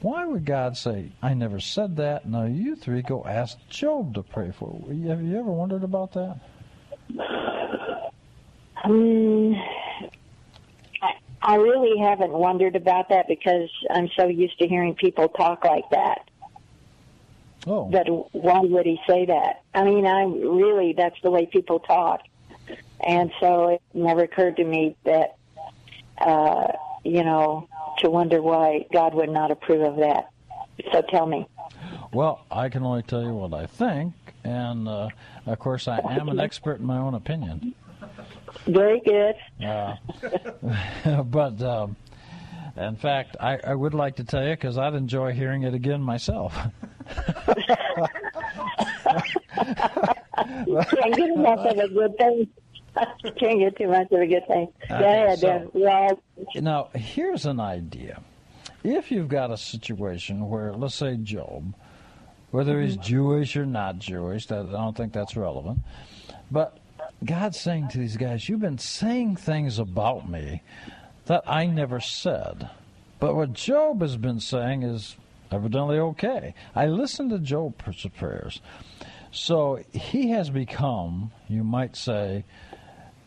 Why would God say, I never said that, now you three go ask Job to pray for you? Have you ever wondered about that? Um, I, I really haven't wondered about that because I'm so used to hearing people talk like that. Oh. But why would he say that? I mean, I really, that's the way people talk. And so it never occurred to me that, uh, you know, to wonder why God would not approve of that. So tell me. Well, I can only tell you what I think, and uh, of course, I am an expert in my own opinion. Very good. Uh, but um, in fact, I, I would like to tell you because I'd enjoy hearing it again myself. Can't get enough of a good thing. Can't get too much of a good thing. Go ahead, so-. Well, now, here's an idea. If you've got a situation where, let's say, Job, whether he's mm-hmm. Jewish or not Jewish, that, I don't think that's relevant, but God's saying to these guys, You've been saying things about me that I never said. But what Job has been saying is evidently okay. I listened to Job's prayers. So he has become, you might say,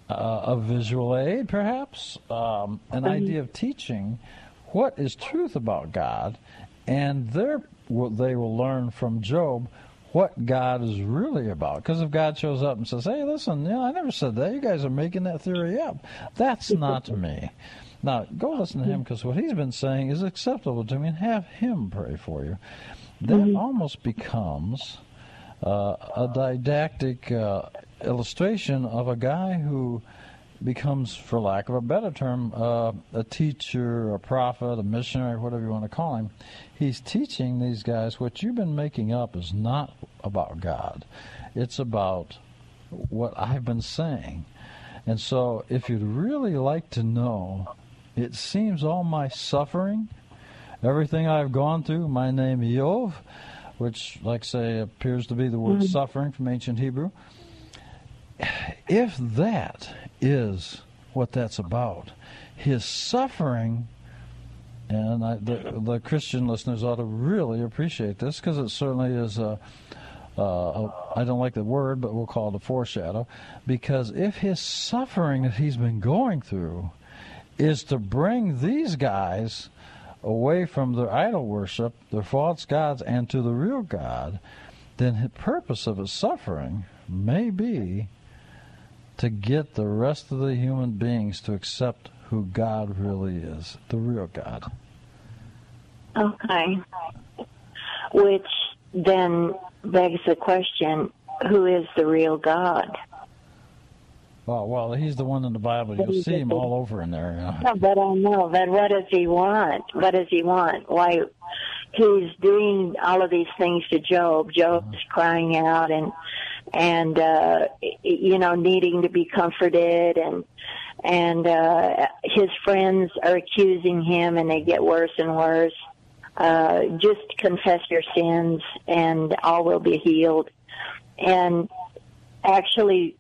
uh, a visual aid, perhaps, um, an idea of teaching what is truth about God, and there they will learn from Job what God is really about. Because if God shows up and says, "Hey, listen, you know, I never said that. You guys are making that theory up," that's not me. Now, go listen to him because what he's been saying is acceptable to me, and have him pray for you. That almost becomes uh, a didactic uh, illustration of a guy who becomes, for lack of a better term, uh, a teacher, a prophet, a missionary, whatever you want to call him. He's teaching these guys what you've been making up is not about God. It's about what I've been saying. And so, if you'd really like to know, it seems all my suffering, everything I've gone through, my name Iyov, which, like say, appears to be the word suffering from ancient Hebrew. If that is what that's about, his suffering, and I, the, the Christian listeners ought to really appreciate this because it certainly is a, uh, a, I don't like the word, but we'll call it a foreshadow. Because if his suffering that he's been going through is to bring these guys away from their idol worship, their false gods, and to the real God, then the purpose of his suffering may be to get the rest of the human beings to accept who God really is, the real God. Okay. Which then begs the question who is the real God? Well, well, he's the one in the Bible. You'll see him all over in there. yeah. No, but I know. But what does he want? What does he want? Why? He's doing all of these things to Job. Job's crying out and and uh you know needing to be comforted and and uh his friends are accusing him and they get worse and worse. Uh just confess your sins and all will be healed. And actually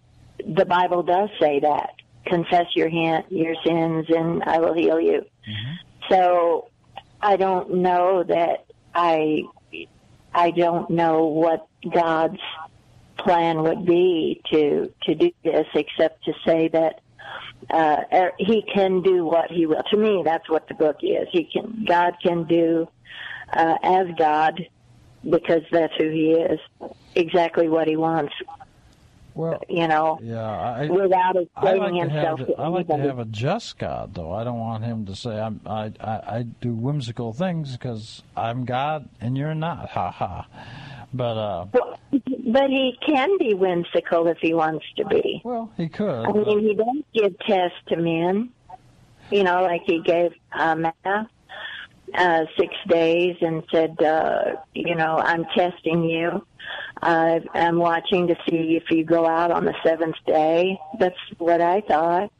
the Bible does say that. Confess your hin- your sins and I will heal you. So I don't know that I I don't know what God's plan would be to to do this except to say that uh er, he can do what he will. To me that's what the book is. He can God can do uh as God because that's who he is. Exactly what he wants. Well, you know, Yeah, I, without explaining like to himself to I like to have a just God, though. I don't want him to say I'm, I, I I do whimsical things because I'm God and you're not. Ha ha. But uh, But he can be whimsical if he wants to be. Well, he could. I mean, he does give tests to men. You know, like he gave uh, Manna uh, six days and said, uh, you know, I'm testing you. Uh, I'm watching to see if you go out on the seventh day. That's what I thought.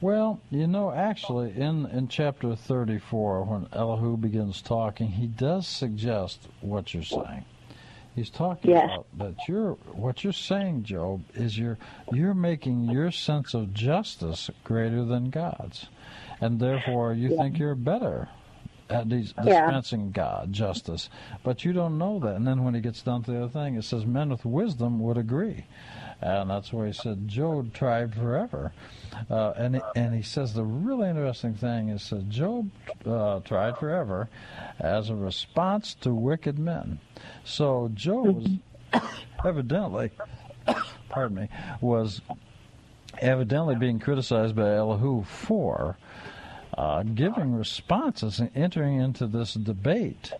Well, you know, actually, in in chapter 34, when Elihu begins talking, he does suggest what you're saying. He's talking Yes. about that you're what you're saying, Job, is you're you're making your sense of justice greater than God's, and therefore you think you're better dis- Yeah. dispensing God justice, but you don't know that. And then when he gets down to the other thing, it says men with wisdom would agree. And that's where he said Job tried forever. Uh, and, he, and he says the really interesting thing is that Job uh, tried forever as a response to wicked men. So Job was evidently, pardon me, was evidently being criticized by Elihu for uh, giving responses and entering into this debate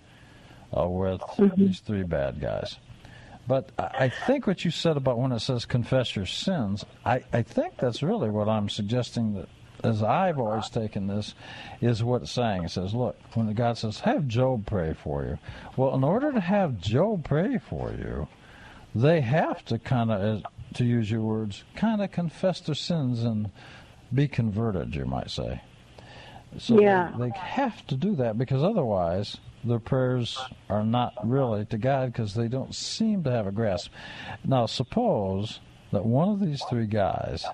uh, with these three bad guys. But I I think what you said about when it says confess your sins, I, I think that's really what I'm suggesting that, as I've always taken this, is what it's saying. It says, look, when God says, have Job pray for you. Well, in order to have Job pray for you, they have to kind of, to use your words, kind of confess their sins and be converted, you might say. So they- Yeah. they, have to do that because otherwise their prayers are not really to God because they don't seem to have a grasp. Now, suppose that one of these three guys,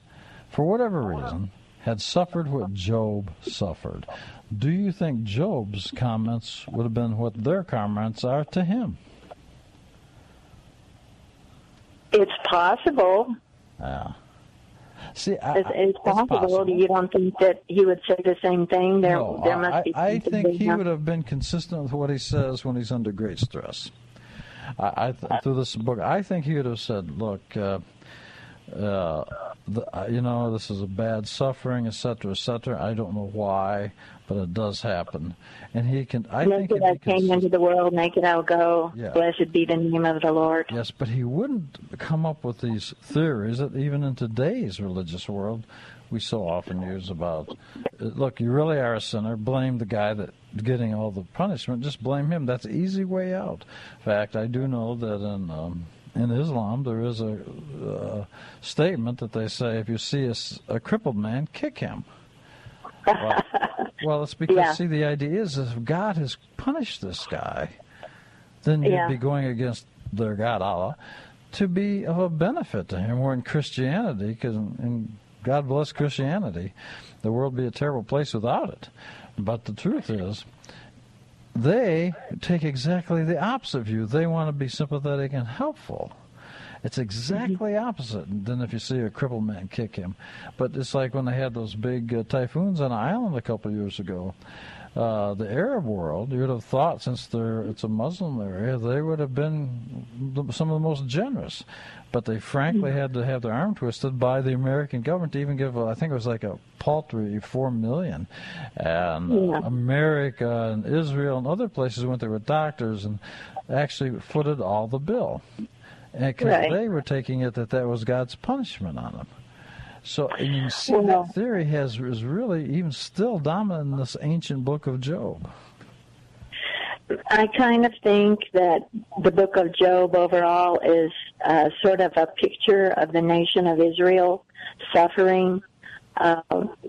for whatever reason, had suffered what Job suffered. Do you think Job's comments would have been what their comments are to him? It's possible. Yeah. See, I, It's, it's possible. possible. You don't think that he would say the same thing? There, No, there I, be. I think he would have been consistent with what he says when he's under great stress. I, I th- through this book, I think he would have said, "Look, uh, uh, the, uh, you know, this is a bad suffering, etc., etc. I don't know why, but it does happen." And he can, I think, Naked I came into the world, naked I'll go. Yeah. Blessed be the name of the Lord. Yes, but he wouldn't come up with these theories that even in today's religious world we so often use about uh, look, you really are a sinner, blame the guy that getting all the punishment, just blame him. That's an easy way out. In fact, I do know that in um, in Islam there is a uh, statement that they say if you see a crippled man, kick him. Well, well, it's because Yeah. see the idea is if God has punished this guy, then you'd Yeah. be going against their God Allah to be of a benefit to him. Where in Christianity, because God bless Christianity, the world would be a terrible place without it. But the truth is, they take exactly the opposite view. They want to be sympathetic and helpful. It's exactly opposite than if you see a crippled man kick him. But it's like when they had those big uh, typhoons on an island a couple of years ago. Uh, the Arab world, you would have thought, since they're, it's a Muslim area, they would have been the, some of the most generous. But they frankly had to have their arm twisted by the American government to even give, uh, I think it was like a paltry four million. And uh, Yeah. America and Israel and other places went there with doctors and actually footed all the bill. And 'cause Right. they were taking it that that was God's punishment on them. So you see Well- that theory has is really even still dominant in this ancient book of Job. I kind of think that the book of Job overall is uh, sort of a picture of the nation of Israel suffering, uh,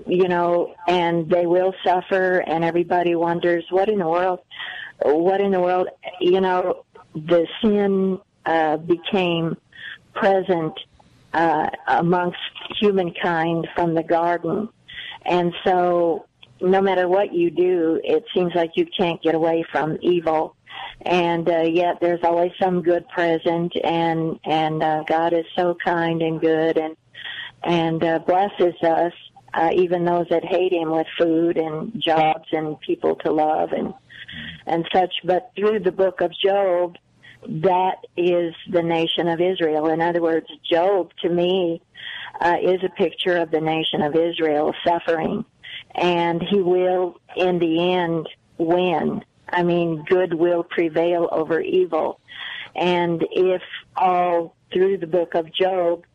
you know, and they will suffer, and everybody wonders what in the world, what in the world, you know, the sin uh, became present uh, amongst humankind from the garden, and so no matter what you do, it seems like you can't get away from evil. And uh, yet, there's always some good present, and and uh, God is so kind and good, and and uh, blesses us, uh, even those that hate Him, with food and jobs and people to love and and such. But through the book of Job, that is the nation of Israel. In other words, Job to me uh, is a picture of the nation of Israel suffering, and he will, in the end, win. I mean, good will prevail over evil. And if all through the book of Job,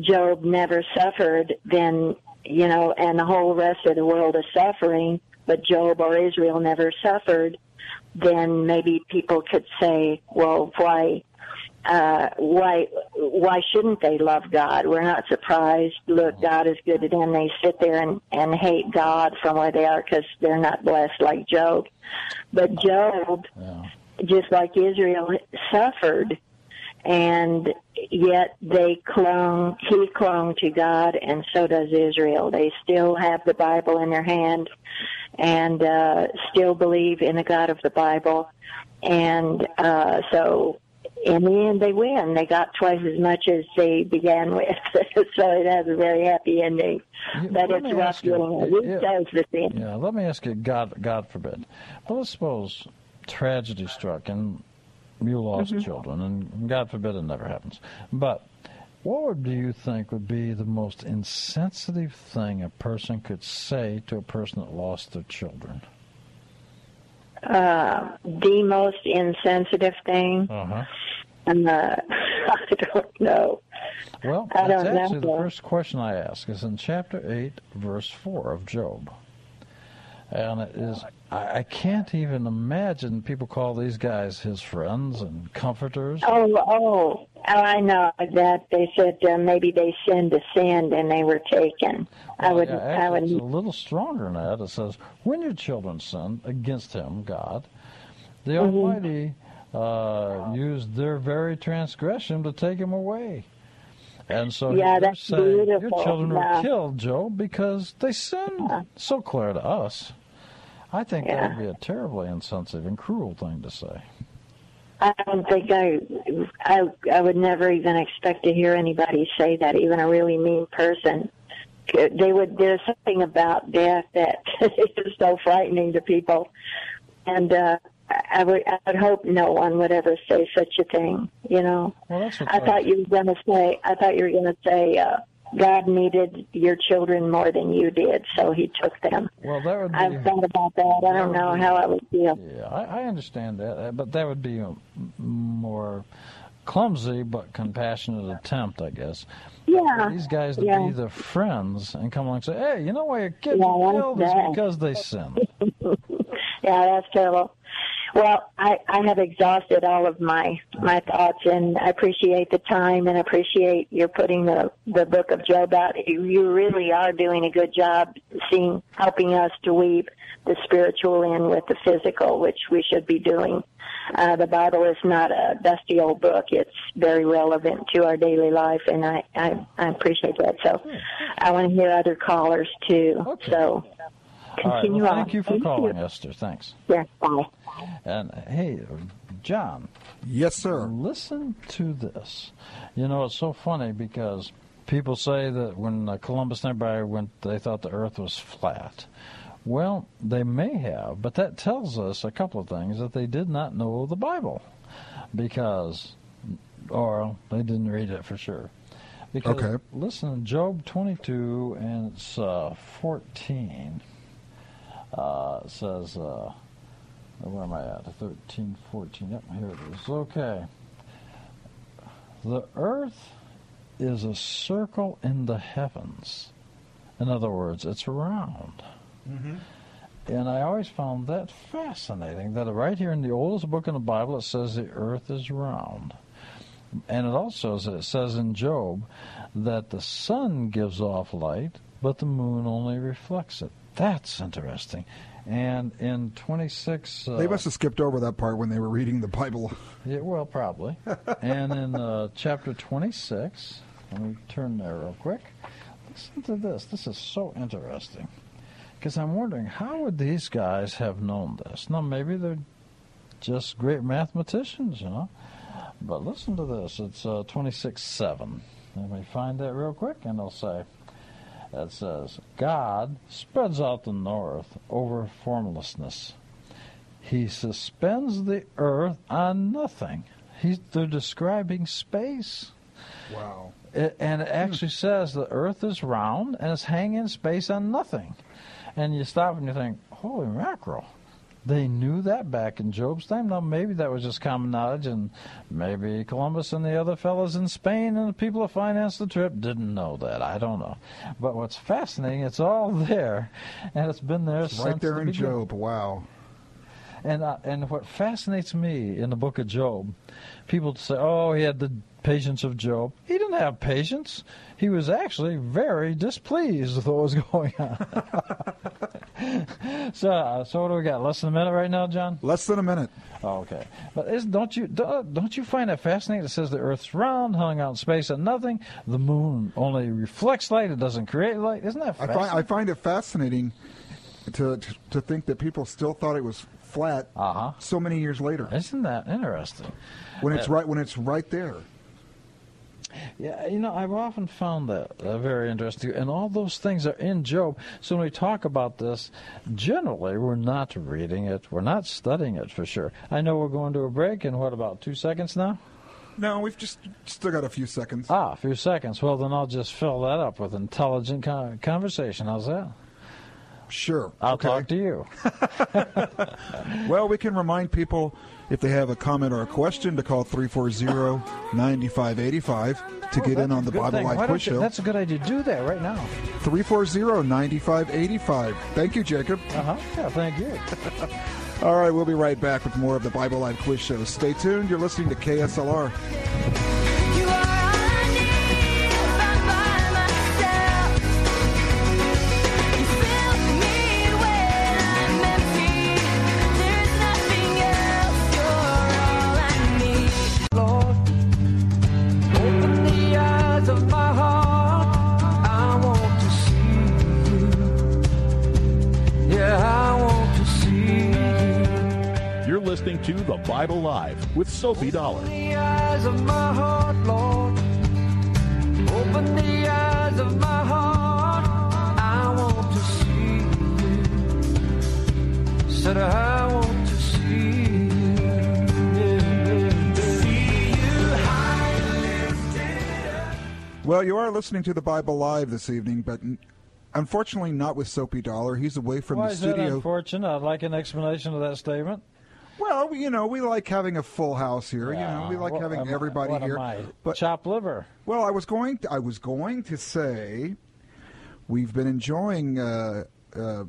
Job never suffered, then, you know, and the whole rest of the world is suffering, but Job or Israel never suffered, then maybe people could say, well, why, uh, why, why shouldn't they love God? We're not surprised. Look, God is good to them. They sit there and, and hate God from where they are because they're not blessed like Job. But Job, just like Israel, suffered and yet they clung he clung to God and so does Israel. They still have the Bible in their hand and uh still believe in the God of the Bible. And uh so in the end they win. They got twice as much as they began with. so it has a very happy ending. but let it's rough getting it- does the thing. Yeah, let me ask you, God, God forbid. But let's suppose tragedy struck and you lost Mhm. children, and God forbid it never happens. But what would, do you think would be the most insensitive thing a person could say to a person that lost their children? Uh the most insensitive thing. Uh-huh. Uh, I don't know. Well, I that's don't actually know. the first question I ask is in chapter 8, verse 4 of Job. And it is, I, I can't even imagine people call these guys his friends and comforters. Oh, oh, oh, I know that they said uh, maybe they sinned a sin and they were taken. I would, yeah, I would. it's a little stronger than that. It says, when your children sin against him, God, the Mm-hmm. Almighty uh, used their very transgression to take him away. And so Yeah, that's saying, beautiful. your children Yeah. were killed, Joe, because they sinned. So clear to us. I think that would be a terribly insensitive and cruel thing to say. I don't think I, I, I would never even expect to hear anybody say that, even a really mean person. They would. There's something about death that is so frightening to people, and uh, I would. I would hope no one would ever say such a thing. You know. Well, I thought you were going to say. I thought you were going to say uh, God needed your children more than you did, so He took them. Well, that would be. I've thought about that. I don't know how I would feel. Yeah, I, I understand that, uh, but that would be a more clumsy but compassionate attempt, I guess. Yeah. These guys to yeah. be the friends and come along and say, "Hey, you know why your kids Yeah, killed is because they sinned." Yeah, that's terrible. Well, I, I have exhausted all of my my thoughts, and I appreciate the time, and appreciate your putting the the book of Job out. You, you really are doing a good job, seeing helping us to weave the spiritual in with the physical, which we should be doing. Uh, the Bible is not a dusty old book; it's very relevant to our daily life, and I I, I appreciate that. So, I want to hear other callers too. So. All right. continue Well, on. thank you for calling, Esther. Thanks. Yes, bye. And hey, John. Yes, sir. Listen to this. You know, it's so funny because people say that when uh, Columbus and everybody went, they thought the Earth was flat. Well, they may have, but that tells us a couple of things that they did not know the Bible because, or they didn't read it for sure. Because, Okay. listen, Job 22 and it's uh, 14 uh, it says, uh, where am I at? 13, 14. Yep, here it is. Okay. The earth is a circle in the heavens. In other words, it's round. Mm-hmm. And I always found that fascinating that right here in the oldest book in the Bible it says the earth is round. And it also says, it says in Job that the sun gives off light, but the moon only reflects it. That's interesting. And in 26. Uh, They must have skipped over that part when they were reading the Bible. yeah, well, probably. and in uh, chapter 26, let me turn there real quick. Listen to this. This is so interesting. Because I'm wondering, how would these guys have known this? Now, maybe they're just great mathematicians, you know. But listen to this. It's uh, 26 7. Let me find that real quick, and I'll say, it says, God spreads out the north over formlessness. He suspends the earth on nothing. He's, they're describing space. Wow. It, and it actually says the earth is round and it's hanging in space on nothing. And you stop and you think, holy mackerel. They knew that back in Job's time. Now, maybe that was just common knowledge, and maybe Columbus and the other fellows in Spain and the people who financed the trip didn't know that. I don't know. But what's fascinating, it's all there, and it's been there It's since right there the in beginning. Job. Wow. And uh, and what fascinates me in the book of Job, people say, "Oh, he had the patience of Job." He didn't have patience. He was actually very displeased with what was going on. so, uh, so what do we got? Less than a minute right now, John. Less than a minute. Oh, okay, but is, don't you don't don't you find that fascinating? It says the Earth's round, hung out in space and nothing. The moon only reflects light; it doesn't create light. Isn't that I find I find it fascinating to to, to think that people still thought it was flat uh-huh. so many years later. Isn't that interesting? When it's Uh, right when it's right there. Yeah, you know, I've often found that uh, very interesting. And all those things are in Job. So when we talk about this, generally we're not reading it, we're not studying it for sure. I know we're going to a break in what, about two seconds now? No, we've just still got a few seconds. Ah, a few seconds. Well, then I'll just fill that up with intelligent conversation. How's that? Sure. I'll Okay. talk to you. Well, we can remind people if they have a comment or a question to call 340-9585 to get in on the Bible thing. Don't Quiz Show. That's a good idea. Do that right now. 340-9585. Thank you, Jacob. Uh-huh. Yeah, thank you. All right, we'll be right back with more of the Bible Live Quiz Show. Stay tuned. You're listening to KSLR. Listening to The Bible Live with Soapy Dollar. the eyes of my heart, Lord. Open the eyes of my heart. I want to see you. Said I want to see you. See you high and lifted up. Well, you are listening to the Bible Live this evening, but unfortunately not with Soapy Dollar. He's away from Why the is that studio. unfortunate? I'd like an explanation of that statement. Well, you know, we like having a full house here. you know, we like What having I- everybody here. I? But Chop liver. Well, I was going. To, I was going to say, we've been enjoying uh, uh,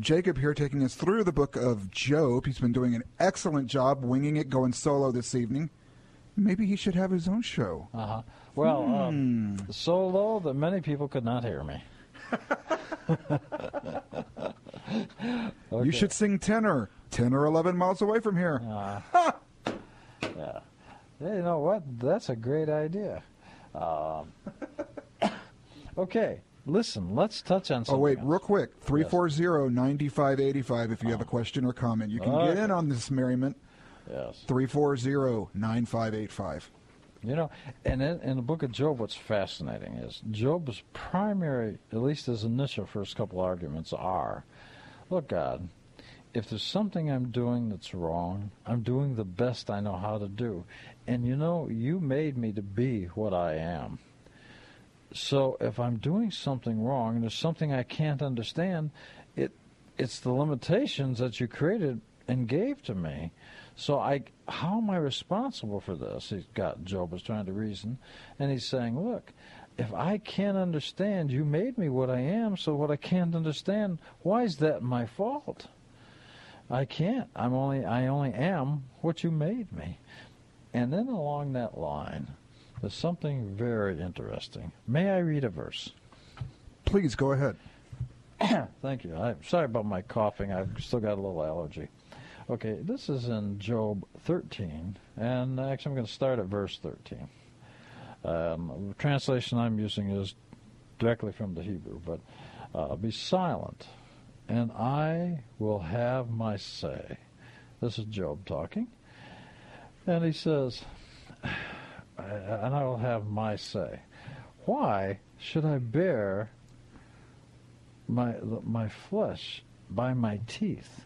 Jacob here taking us through the book of Job. He's been doing an excellent job winging it, going solo this evening. Maybe he should have his own show. Uh huh. Well, um, Hmm. so low that many people could not hear me. You should sing tenor, ten or eleven miles away from here. Uh, yeah. You know what? That's a great idea. Um, okay. listen, let's touch on something. Oh, wait, else. real quick 340 9585 if you have a question or comment. You can get Okay. in on this merriment. Yes. 340 9585. You know, and in, in the book of Job, what's fascinating is Job's primary, at least his initial first couple arguments are, look, God, if there's something I'm doing that's wrong, I'm doing the best I know how to do. And you know, you made me to be what I am. So if I'm doing something wrong and there's something I can't understand, it it's the limitations that you created and gave to me. So I how am I responsible for this? He's got Job is trying to reason and he's saying, Look, if I can't understand, you made me what I am, so what I can't understand, why is that my fault? I can't. I'm only I only am what you made me. And then along that line, there's something very interesting. May I read a verse? Please go ahead. Thank you. I'm sorry about my coughing. I've still got a little allergy. Okay, this is in Job 13, and actually I'm going to start at verse 13. Um, the translation I'm using is directly from the Hebrew, but uh, be silent, and I will have my say. This is Job talking, and he says, and I will have my say. Why should I bear my my flesh by my teeth?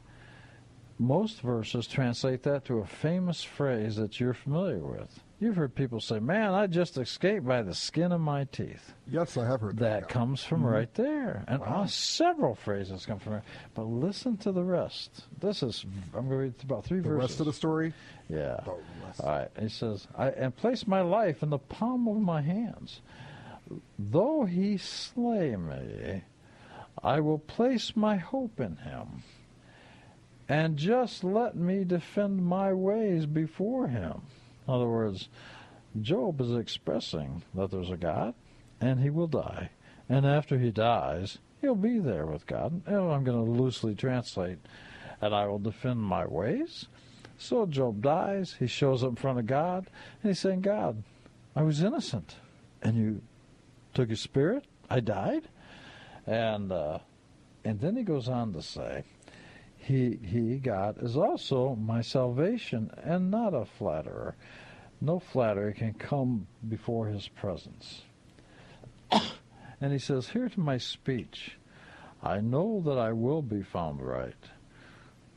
Most verses translate that to a famous phrase that you're familiar with. You've heard people say, "Man, I just escaped by the skin of my teeth." Yes, I have heard that. That comes from Mhm. right there, and uh, several phrases come from there. But listen to the rest. This is I'm going to read about three The verses. The rest of the story? Yeah. All right. He says, I and place my life in the palm of my hands. Though he slay me, I will place my hope in him. And just let me defend my ways before him. In other words, Job is expressing that there's a God and he will die. And after he dies, he'll be there with God. And I'm going to loosely translate, and I will defend my ways. So Job dies. He shows up in front of God, and he's saying, God, I was innocent, and you took his spirit. I died. And, uh, and then he goes on to say, he, he, God, is also my salvation and not a flatterer. No flatterer can come before his presence. and he says, Hear to my speech. I know that I will be found right.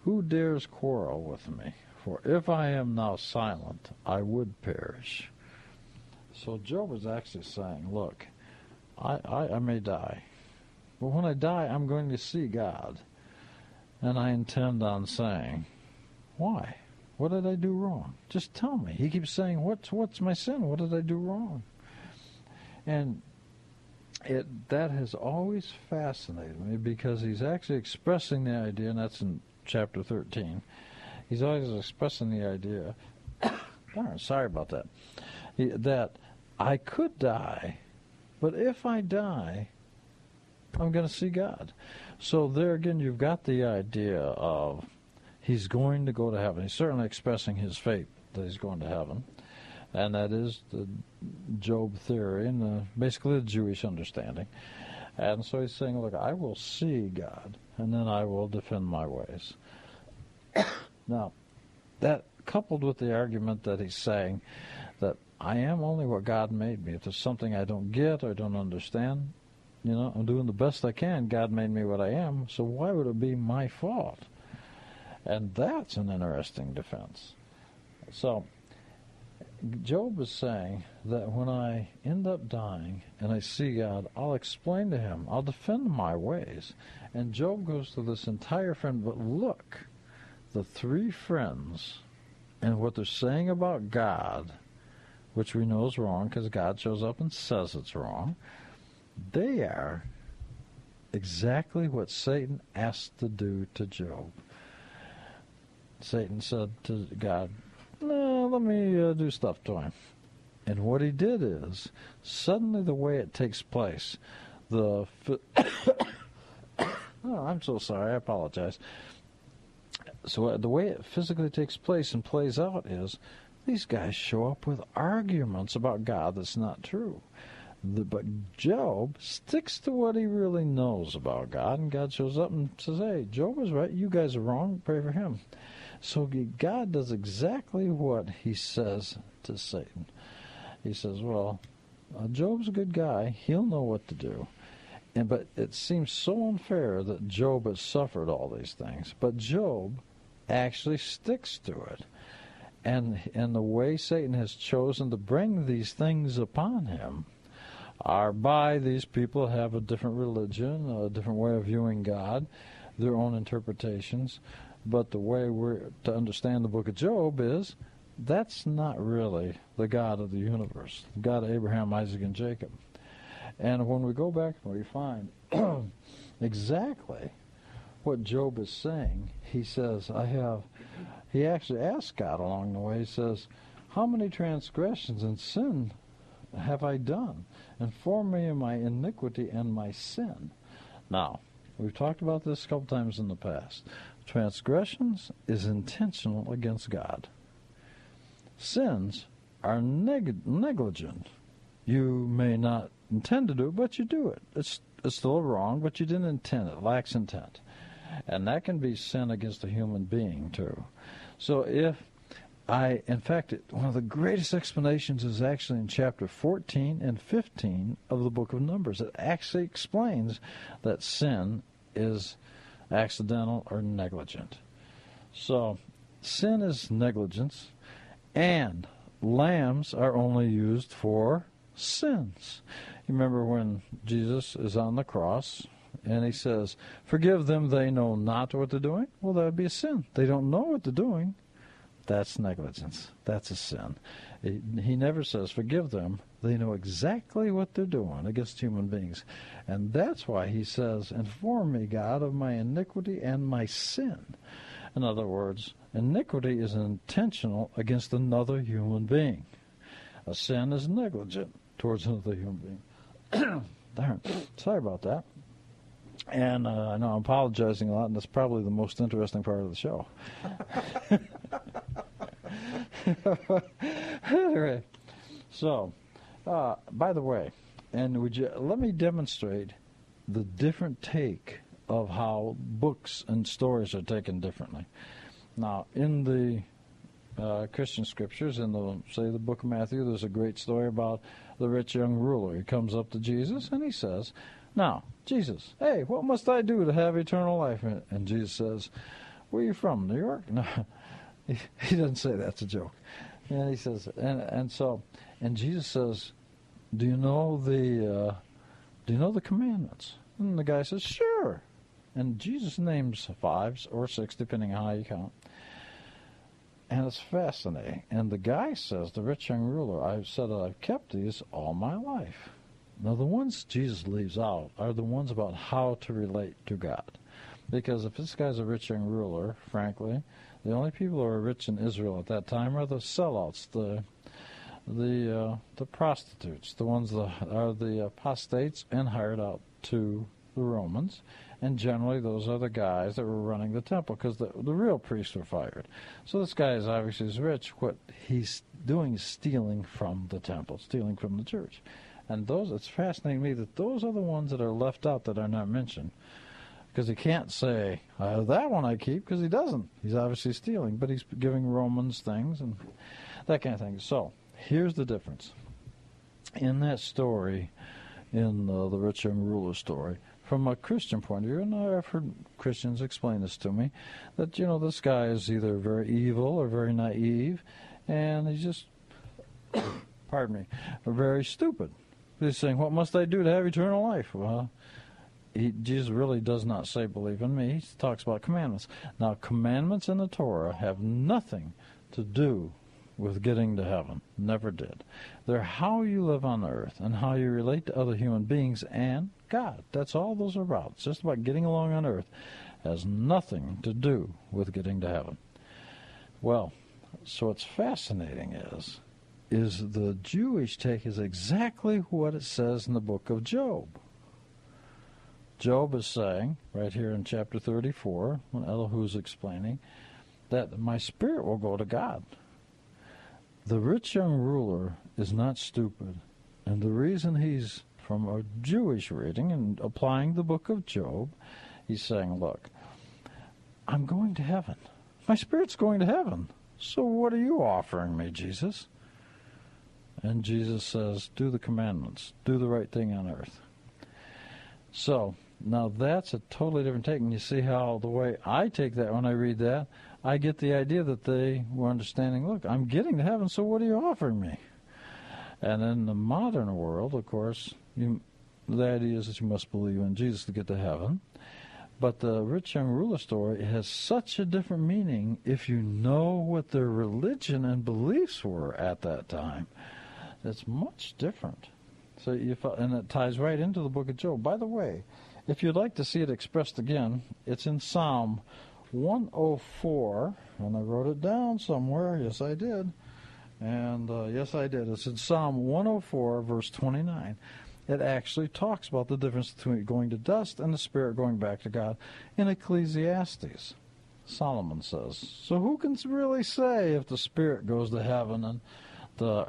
Who dares quarrel with me? For if I am now silent, I would perish. So Job is actually saying, Look, I, I, I may die. But when I die, I'm going to see God. And I intend on saying, Why? What did I do wrong? Just tell me. He keeps saying, What's what's my sin? What did I do wrong? And it that has always fascinated me because he's actually expressing the idea, and that's in chapter thirteen. He's always expressing the idea. darn, sorry about that. That I could die, but if I die, I'm going to see God. So there again, you've got the idea of he's going to go to heaven. He's certainly expressing his faith that he's going to heaven, and that is the Job theory and the, basically the Jewish understanding. And so he's saying, "Look, I will see God, and then I will defend my ways." now, that coupled with the argument that he's saying that I am only what God made me. If there's something I don't get or don't understand, you know, I'm doing the best I can. God made me what I am, so why would it be my fault? And that's an interesting defense. So, Job is saying that when I end up dying and I see God, I'll explain to him, I'll defend my ways. And Job goes to this entire friend, but look, the three friends and what they're saying about God, which we know is wrong because God shows up and says it's wrong, they are exactly what Satan asked to do to Job. Satan said to God, No, let me uh, do stuff to him. And what he did is, suddenly the way it takes place, the. oh, I'm so sorry. I apologize. So uh, the way it physically takes place and plays out is these guys show up with arguments about God that's not true. The, but Job sticks to what he really knows about God, and God shows up and says, "Hey, Job was right. You guys are wrong. Pray for him." So God does exactly what He says to Satan. He says, "Well, uh, Job's a good guy. He'll know what to do." And but it seems so unfair that Job has suffered all these things, but Job actually sticks to it. And and the way Satan has chosen to bring these things upon him are by these people have a different religion, a different way of viewing God, their own interpretations. But the way we're to understand the book of Job is that's not really the God of the universe, the God of Abraham, Isaac, and Jacob. And when we go back and we find exactly what Job is saying, he says, I have, he actually asks God along the way, he says, How many transgressions and sin have I done? Inform me of my iniquity and my sin. Now, we've talked about this a couple times in the past. Transgressions is intentional against God. Sins are neg- negligent. You may not intend to do it, but you do it. It's it's still wrong, but you didn't intend it. Lacks intent, and that can be sin against a human being too. So if I, in fact, one of the greatest explanations is actually in chapter 14 and 15 of the book of Numbers. It actually explains that sin is accidental or negligent. So, sin is negligence, and lambs are only used for sins. You remember when Jesus is on the cross and he says, Forgive them, they know not what they're doing? Well, that would be a sin. They don't know what they're doing. That's negligence. That's a sin. He never says, Forgive them. They know exactly what they're doing against human beings. And that's why he says, Inform me, God, of my iniquity and my sin. In other words, iniquity is intentional against another human being. A sin is negligent towards another human being. Darn. Sorry about that. And uh, I know I'm apologizing a lot, and that's probably the most interesting part of the show. anyway, so uh, by the way, and would you let me demonstrate the different take of how books and stories are taken differently. Now, in the uh, Christian scriptures, in the say the book of Matthew, there's a great story about the rich young ruler. He comes up to Jesus and he says, "Now, Jesus, hey, what must I do to have eternal life?" And Jesus says, "Where are you from? New York?" No, he, doesn't say that's a joke. And he says, and and so, and Jesus says, "Do you know the uh, Do you know the commandments?" And the guy says, "Sure." And Jesus names fives or six, depending on how you count. And it's fascinating. And the guy says, the rich young ruler, I've said that I've kept these all my life. Now, the ones Jesus leaves out are the ones about how to relate to God. Because if this guy's a rich young ruler, frankly, the only people who are rich in Israel at that time are the sellouts, the the uh, the prostitutes, the ones that are the apostates and hired out to the Romans, and generally those are the guys that were running the temple because the, the real priests were fired. So this guy is obviously is rich. What he's doing is stealing from the temple, stealing from the church. And those, it's fascinating to me that those are the ones that are left out that are not mentioned. Because he can't say, that one I keep, because he doesn't. He's obviously stealing, but he's giving Romans things and that kind of thing. So, here's the difference. In that story, in uh, the rich young ruler story, from a Christian point of view, and I've heard Christians explain this to me, that, you know, this guy is either very evil or very naive, and he's just, pardon me, very stupid. He's saying, What must I do to have eternal life? Well, he, Jesus really does not say, Believe in me. He talks about commandments. Now, commandments in the Torah have nothing to do with getting to heaven. Never did. They're how you live on earth and how you relate to other human beings and God. That's all those are about. It's just about getting along on earth. It has nothing to do with getting to heaven. Well, so what's fascinating is is the Jewish take is exactly what it says in the book of Job. Job is saying, right here in chapter 34, when Elihu's explaining, that my spirit will go to God. The rich young ruler is not stupid And the reason he's from a Jewish reading and applying the book of Job, he's saying, Look, I'm going to heaven. My spirit's going to heaven. So what are you offering me, Jesus? And Jesus says, Do the commandments, do the right thing on earth. So now that's a totally different take. And you see how the way I take that when I read that, I get the idea that they were understanding, look, I'm getting to heaven, so what are you offering me? And in the modern world, of course, you, the idea is that you must believe in Jesus to get to heaven. But the rich young ruler story has such a different meaning if you know what their religion and beliefs were at that time. It's much different. So you, and it ties right into the book of Job. By the way, if you'd like to see it expressed again, it's in Psalm 104, and I wrote it down somewhere. Yes, I did. And uh, yes, I did. It's in Psalm 104, verse 29 it actually talks about the difference between going to dust and the spirit going back to God in Ecclesiastes. Solomon says. So who can really say if the spirit goes to heaven and the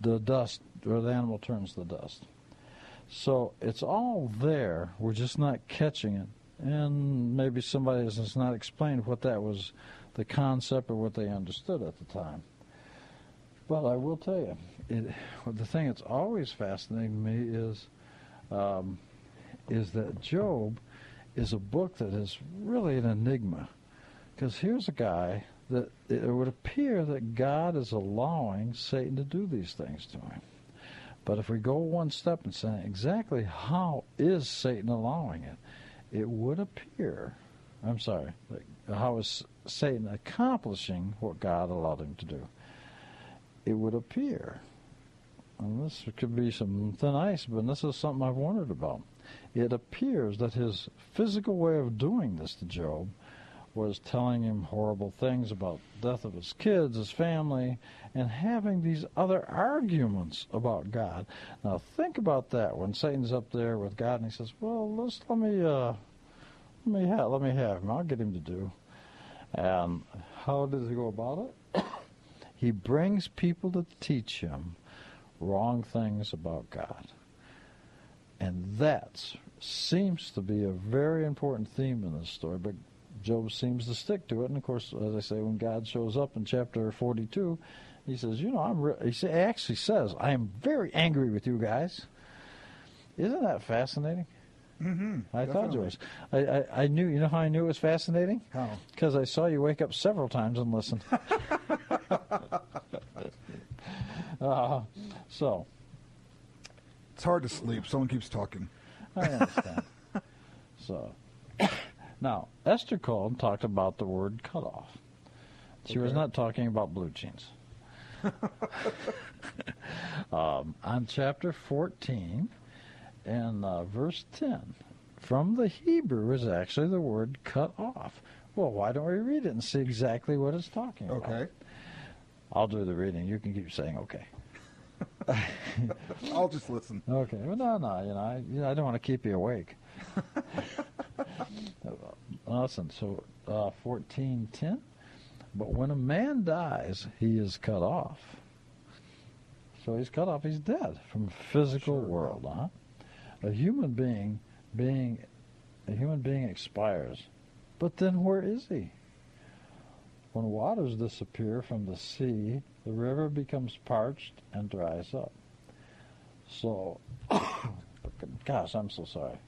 the dust or the animal turns to dust? So it's all there. We're just not catching it. And maybe somebody has not explained what that was the concept or what they understood at the time. Well, I will tell you, it, the thing that's always fascinating me is um, is that Job is a book that is really an enigma. Because here's a guy that it would appear that God is allowing Satan to do these things to him. But if we go one step and say exactly how is Satan allowing it, it would appear, I'm sorry, how is Satan accomplishing what God allowed him to do? It would appear and this could be some thin ice, but this is something I've wondered about. It appears that his physical way of doing this to Job was telling him horrible things about death of his kids, his family, and having these other arguments about God. Now think about that when Satan's up there with God and he says, "Well, let's let me uh, let me have let me have him. I'll get him to do." And how does he go about it? he brings people to teach him wrong things about God. And that seems to be a very important theme in this story, but Job seems to stick to it. And of course, as I say, when God shows up in chapter 42, he says, You know, I'm re-, he actually says, I am very angry with you guys. Isn't that fascinating? Mm-hmm, I thought it was. I, I, I, knew. You know how I knew it was fascinating? How? Because I saw you wake up several times and listen. uh, so. It's hard to sleep. Someone keeps talking. I understand. so. Now, Esther called talked about the word cut off. She okay. was not talking about blue jeans. um, on chapter 14 and uh, verse 10, from the Hebrew is actually the word cut off. Well, why don't we read it and see exactly what it's talking about? Okay. I'll do the reading. You can keep saying okay. I'll just listen. Okay. Well, no, no. You know, I, you know, I don't want to keep you awake. listen. So, uh, fourteen ten. But when a man dies, he is cut off. So he's cut off. He's dead from physical sure. world. Huh? A human being, being, a human being expires. But then where is he? When waters disappear from the sea, the river becomes parched and dries up. So, gosh, I'm so sorry.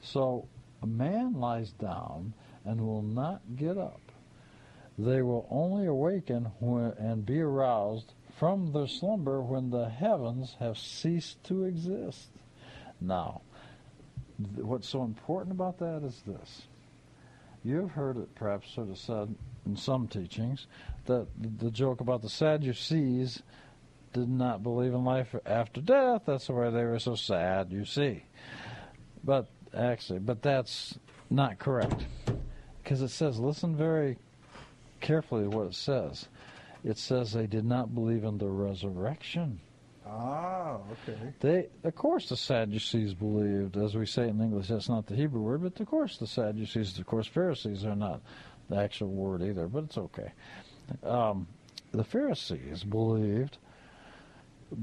So, a man lies down and will not get up. They will only awaken and be aroused from their slumber when the heavens have ceased to exist. Now, what's so important about that is this. You've heard it perhaps sort of said in some teachings that the joke about the Sadducees did not believe in life after death. That's why they were so sad, you see. But actually, but that's not correct. Because it says, listen very carefully to what it says. It says they did not believe in the resurrection. Ah, okay. They, of course, the Sadducees believed, as we say in English, that's not the Hebrew word, but of course the Sadducees, of course, Pharisees are not the actual word either, but it's okay. Um, the Pharisees believed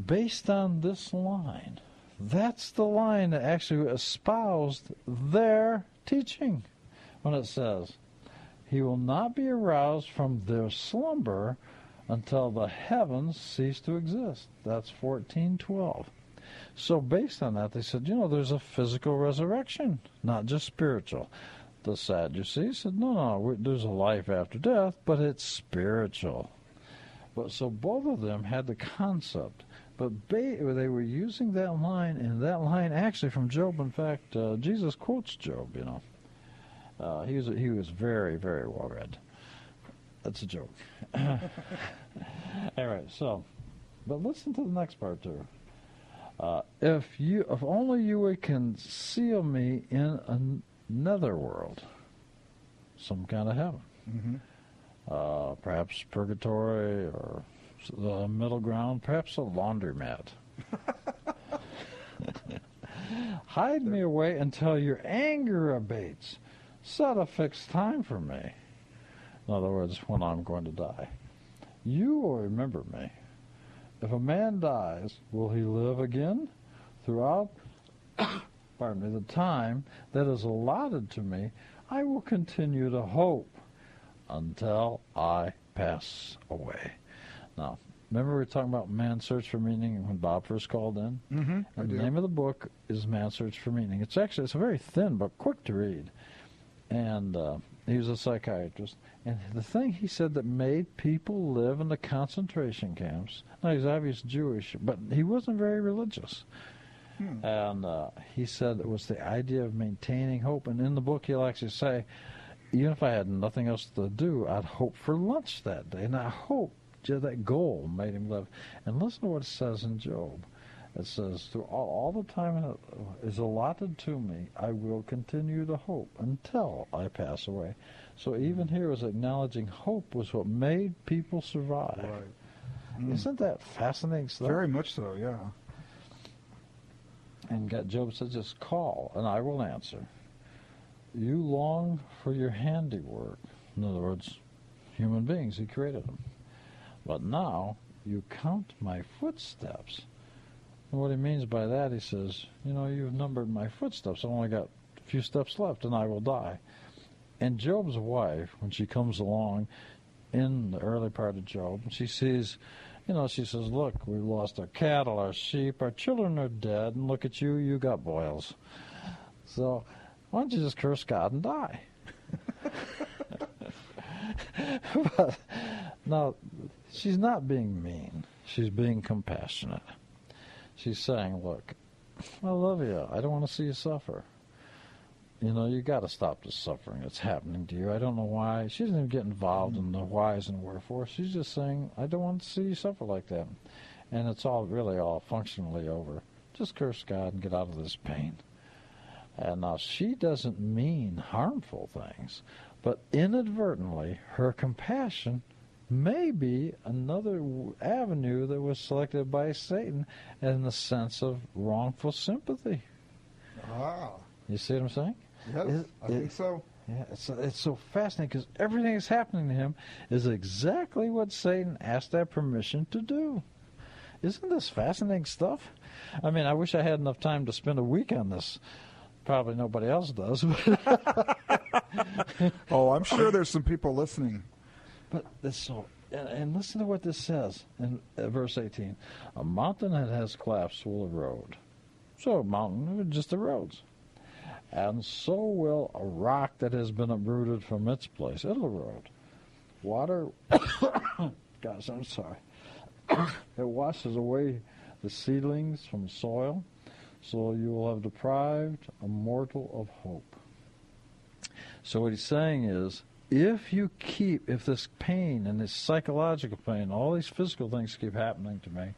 based on this line. That's the line that actually espoused their teaching when it says, He will not be aroused from their slumber until the heavens cease to exist. That's 1412. So based on that, they said, you know, there's a physical resurrection, not just spiritual. The Sadducees said, no, no, there's a life after death, but it's spiritual. But so both of them had the concept, but ba- they were using that line, and that line actually from Job. In fact, uh, Jesus quotes Job. You know, uh, he was he was very very well read. That's a joke. All right, so, but listen to the next part too. Uh, if you, if only you would conceal me in another world, some kind of heaven, Mm-hmm. uh, perhaps purgatory or the middle ground, perhaps a laundromat. Hide me away until your anger abates. Set a fixed time for me. In other words, when I'm going to die. You will remember me. If a man dies, will he live again? Throughout pardon me, the time that is allotted to me, I will continue to hope until I pass away. Now, remember we were talking about man's search for meaning when Bob first called in? Mm-hmm. And the name of the book is Man's Search for Meaning. It's actually it's a very thin book, quick to read. And uh, he was a psychiatrist. And the thing he said that made people live in the concentration camps. Now he's obviously Jewish, but he wasn't very religious. Hmm. And uh, he said it was the idea of maintaining hope. And in the book, he'll actually say, even if I had nothing else to do, I'd hope for lunch that day. And I hope that goal made him live. And listen to what it says in Job. It says, through all, all the time is allotted to me, I will continue to hope until I pass away. So even here was acknowledging hope was what made people survive. Right. Mm. Isn't that fascinating stuff? Very much so, yeah. And God, Job said, just call and I will answer. You long for your handiwork. In other words, human beings, He created them. But now you count my footsteps. And what he means by that, he says, you know, you've numbered my footsteps. I've only got a few steps left and I will die. And Job's wife, when she comes along in the early part of Job, she sees, you know, she says, look, we've lost our cattle, our sheep, our children are dead, and look at you, you got boils. So why don't you just curse God and die? but now, she's not being mean. She's being compassionate. She's saying, look, I love you. I don't want to see you suffer. You know, you got to stop the suffering that's happening to you. I don't know why. She doesn't even get involved in the whys and wherefores. She's just saying, I don't want to see you suffer like that. And it's all really all functionally over. Just curse God and get out of this pain. And now she doesn't mean harmful things, but inadvertently, her compassion may be another avenue that was selected by Satan in the sense of wrongful sympathy. Ah. You see what I'm saying? Yes, It- I think so. Yeah, it's it's so fascinating because everything that's happening to him is exactly what Satan asked that permission to do. Isn't this fascinating stuff? I mean, I wish I had enough time to spend a week on this. Probably nobody else does. oh, I'm sure there's some people listening. But this so, and, listen to what this says in uh, verse 18: A mountain that has collapsed will erode. So a mountain, just erodes. And so will a rock that has been uprooted from its place. It'll erode. Water, gosh, I'm sorry. it washes away the seedlings from soil, so you will have deprived a mortal of hope. So what he's saying is, if you keep, if this pain and this psychological pain, all these physical things keep happening to me,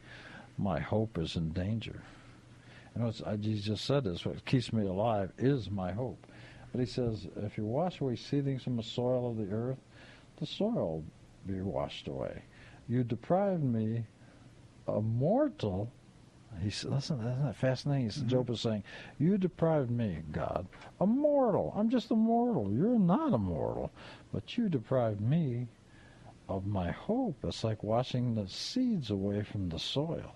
my hope is in danger. And what's, I, just said is what keeps me alive is my hope. But he says, if you wash away seedlings from the soil of the earth, the soil will be washed away. You deprived me, a mortal. He said, listen, isn't that fascinating? He said, mm-hmm. Job is saying, you deprived me, God, a mortal. I'm just a mortal. You're not a mortal. But you deprived me of my hope. It's like washing the seeds away from the soil.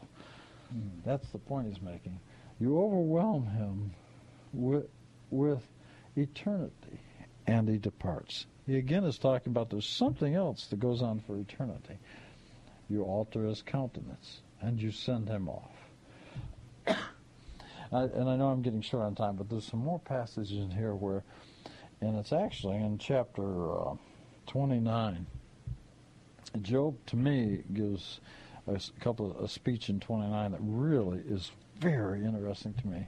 Mm. That's the point he's making. You overwhelm him with, with eternity, and he departs. He again is talking about there's something else that goes on for eternity. You alter his countenance, and you send him off. I, and I know I'm getting short on time, but there's some more passages in here where, and it's actually in chapter uh, 29. Job, to me, gives a couple of a speech in 29 that really is very interesting to me.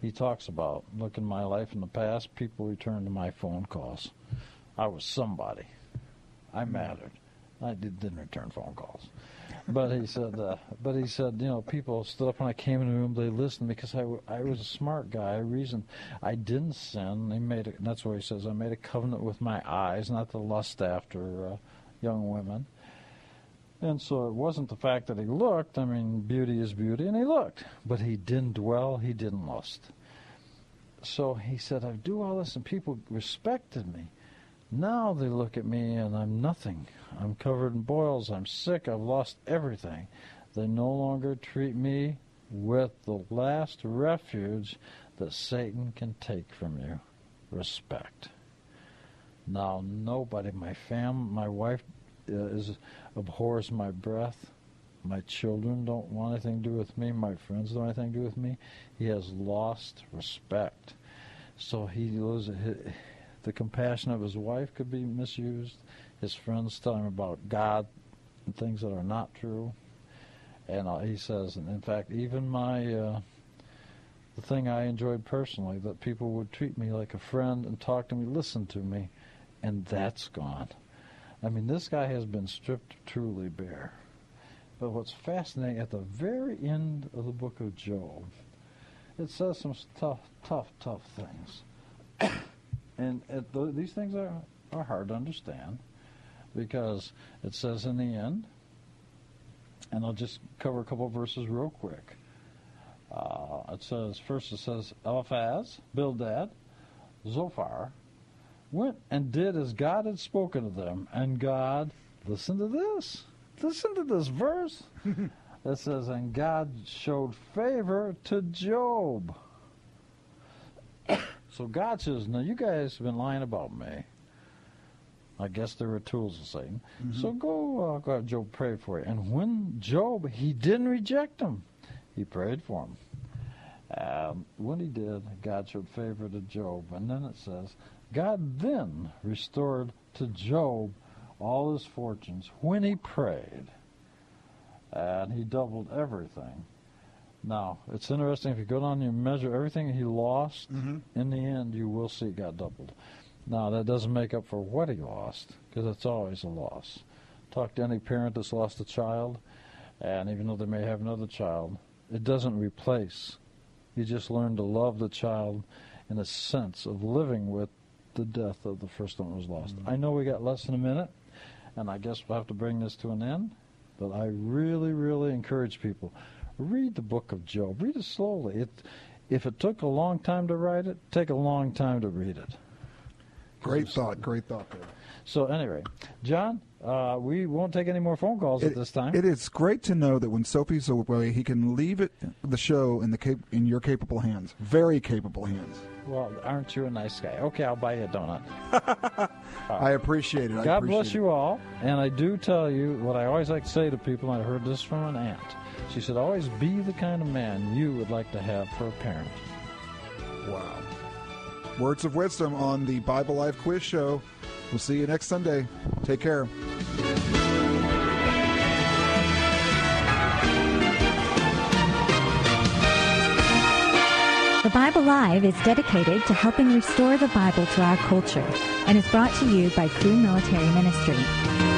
He talks about look in my life in the past, people returned to my phone calls. I was somebody. I mattered. I did, didn't return phone calls, but he said. Uh, but he said, you know, people stood up when I came in the room. They listened because I, was a smart guy. I reasoned. I didn't sin. He made. A, that's where he says. I made a covenant with my eyes, not to lust after uh, young women. And so it wasn't the fact that he looked. I mean, beauty is beauty, and he looked. But he didn't dwell. He didn't lust. So he said, I do all this, and people respected me. Now they look at me, and I'm nothing. I'm covered in boils. I'm sick. I've lost everything. They no longer treat me with the last refuge that Satan can take from you respect. Now, nobody, my fam, my wife uh, is abhors my breath. My children don't want anything to do with me. My friends don't want anything to do with me. He has lost respect. So he loses the compassion of his wife could be misused. His friends tell him about God and things that are not true. And uh, he says, and in fact, even my uh, the thing I enjoyed personally, that people would treat me like a friend and talk to me, listen to me, and that's gone. I mean, this guy has been stripped truly bare. But what's fascinating, at the very end of the book of Job, it says some tough, tough, tough things. and it, th- these things are, are hard to understand because it says in the end, and I'll just cover a couple of verses real quick. Uh, it says, first it says, Eliphaz, Bildad, Zophar, went and did as God had spoken to them. And God, listen to this, listen to this verse. it says, and God showed favor to Job. So God says, now you guys have been lying about me. I guess there were tools of Satan. So go, uh, go, Job prayed for you. And when Job, he didn't reject him. He prayed for him. Um, when he did, God showed favor to Job. And then it says, God then restored to Job all his fortunes when he prayed. And he doubled everything. Now, it's interesting if you go down and you measure everything he lost, Mhm. in the end you will see it got doubled. Now, that doesn't make up for what he lost, because it's always a loss. Talk to any parent that's lost a child, and even though they may have another child, it doesn't replace. You just learn to love the child in a sense of living with the death of the first one that was lost. I know we got less than a minute, and I guess we'll have to bring this to an end, but I really, really encourage people read the book of Job. Read it slowly. It, if it took a long time to write it, take a long time to read it. Great thought. Great thought there. So anyway, John, uh, we won't take any more phone calls at this time. It is great to know that when Soapy's away, he can leave it the show in the cap- in your capable hands. Very capable hands. well, aren't you a nice guy? Okay, I'll buy you a donut. I appreciate it. I God appreciate bless you all. And I do tell you what I always like to say to people, and I heard this from an aunt. She said, always be the kind of man you would like to have for a parent. Wow. Words of wisdom on the Bible Live Quiz Show. We'll see you next Sunday. Take care. The Bible Live is dedicated to helping restore the Bible to our culture and is brought to you by Crew Military Ministry.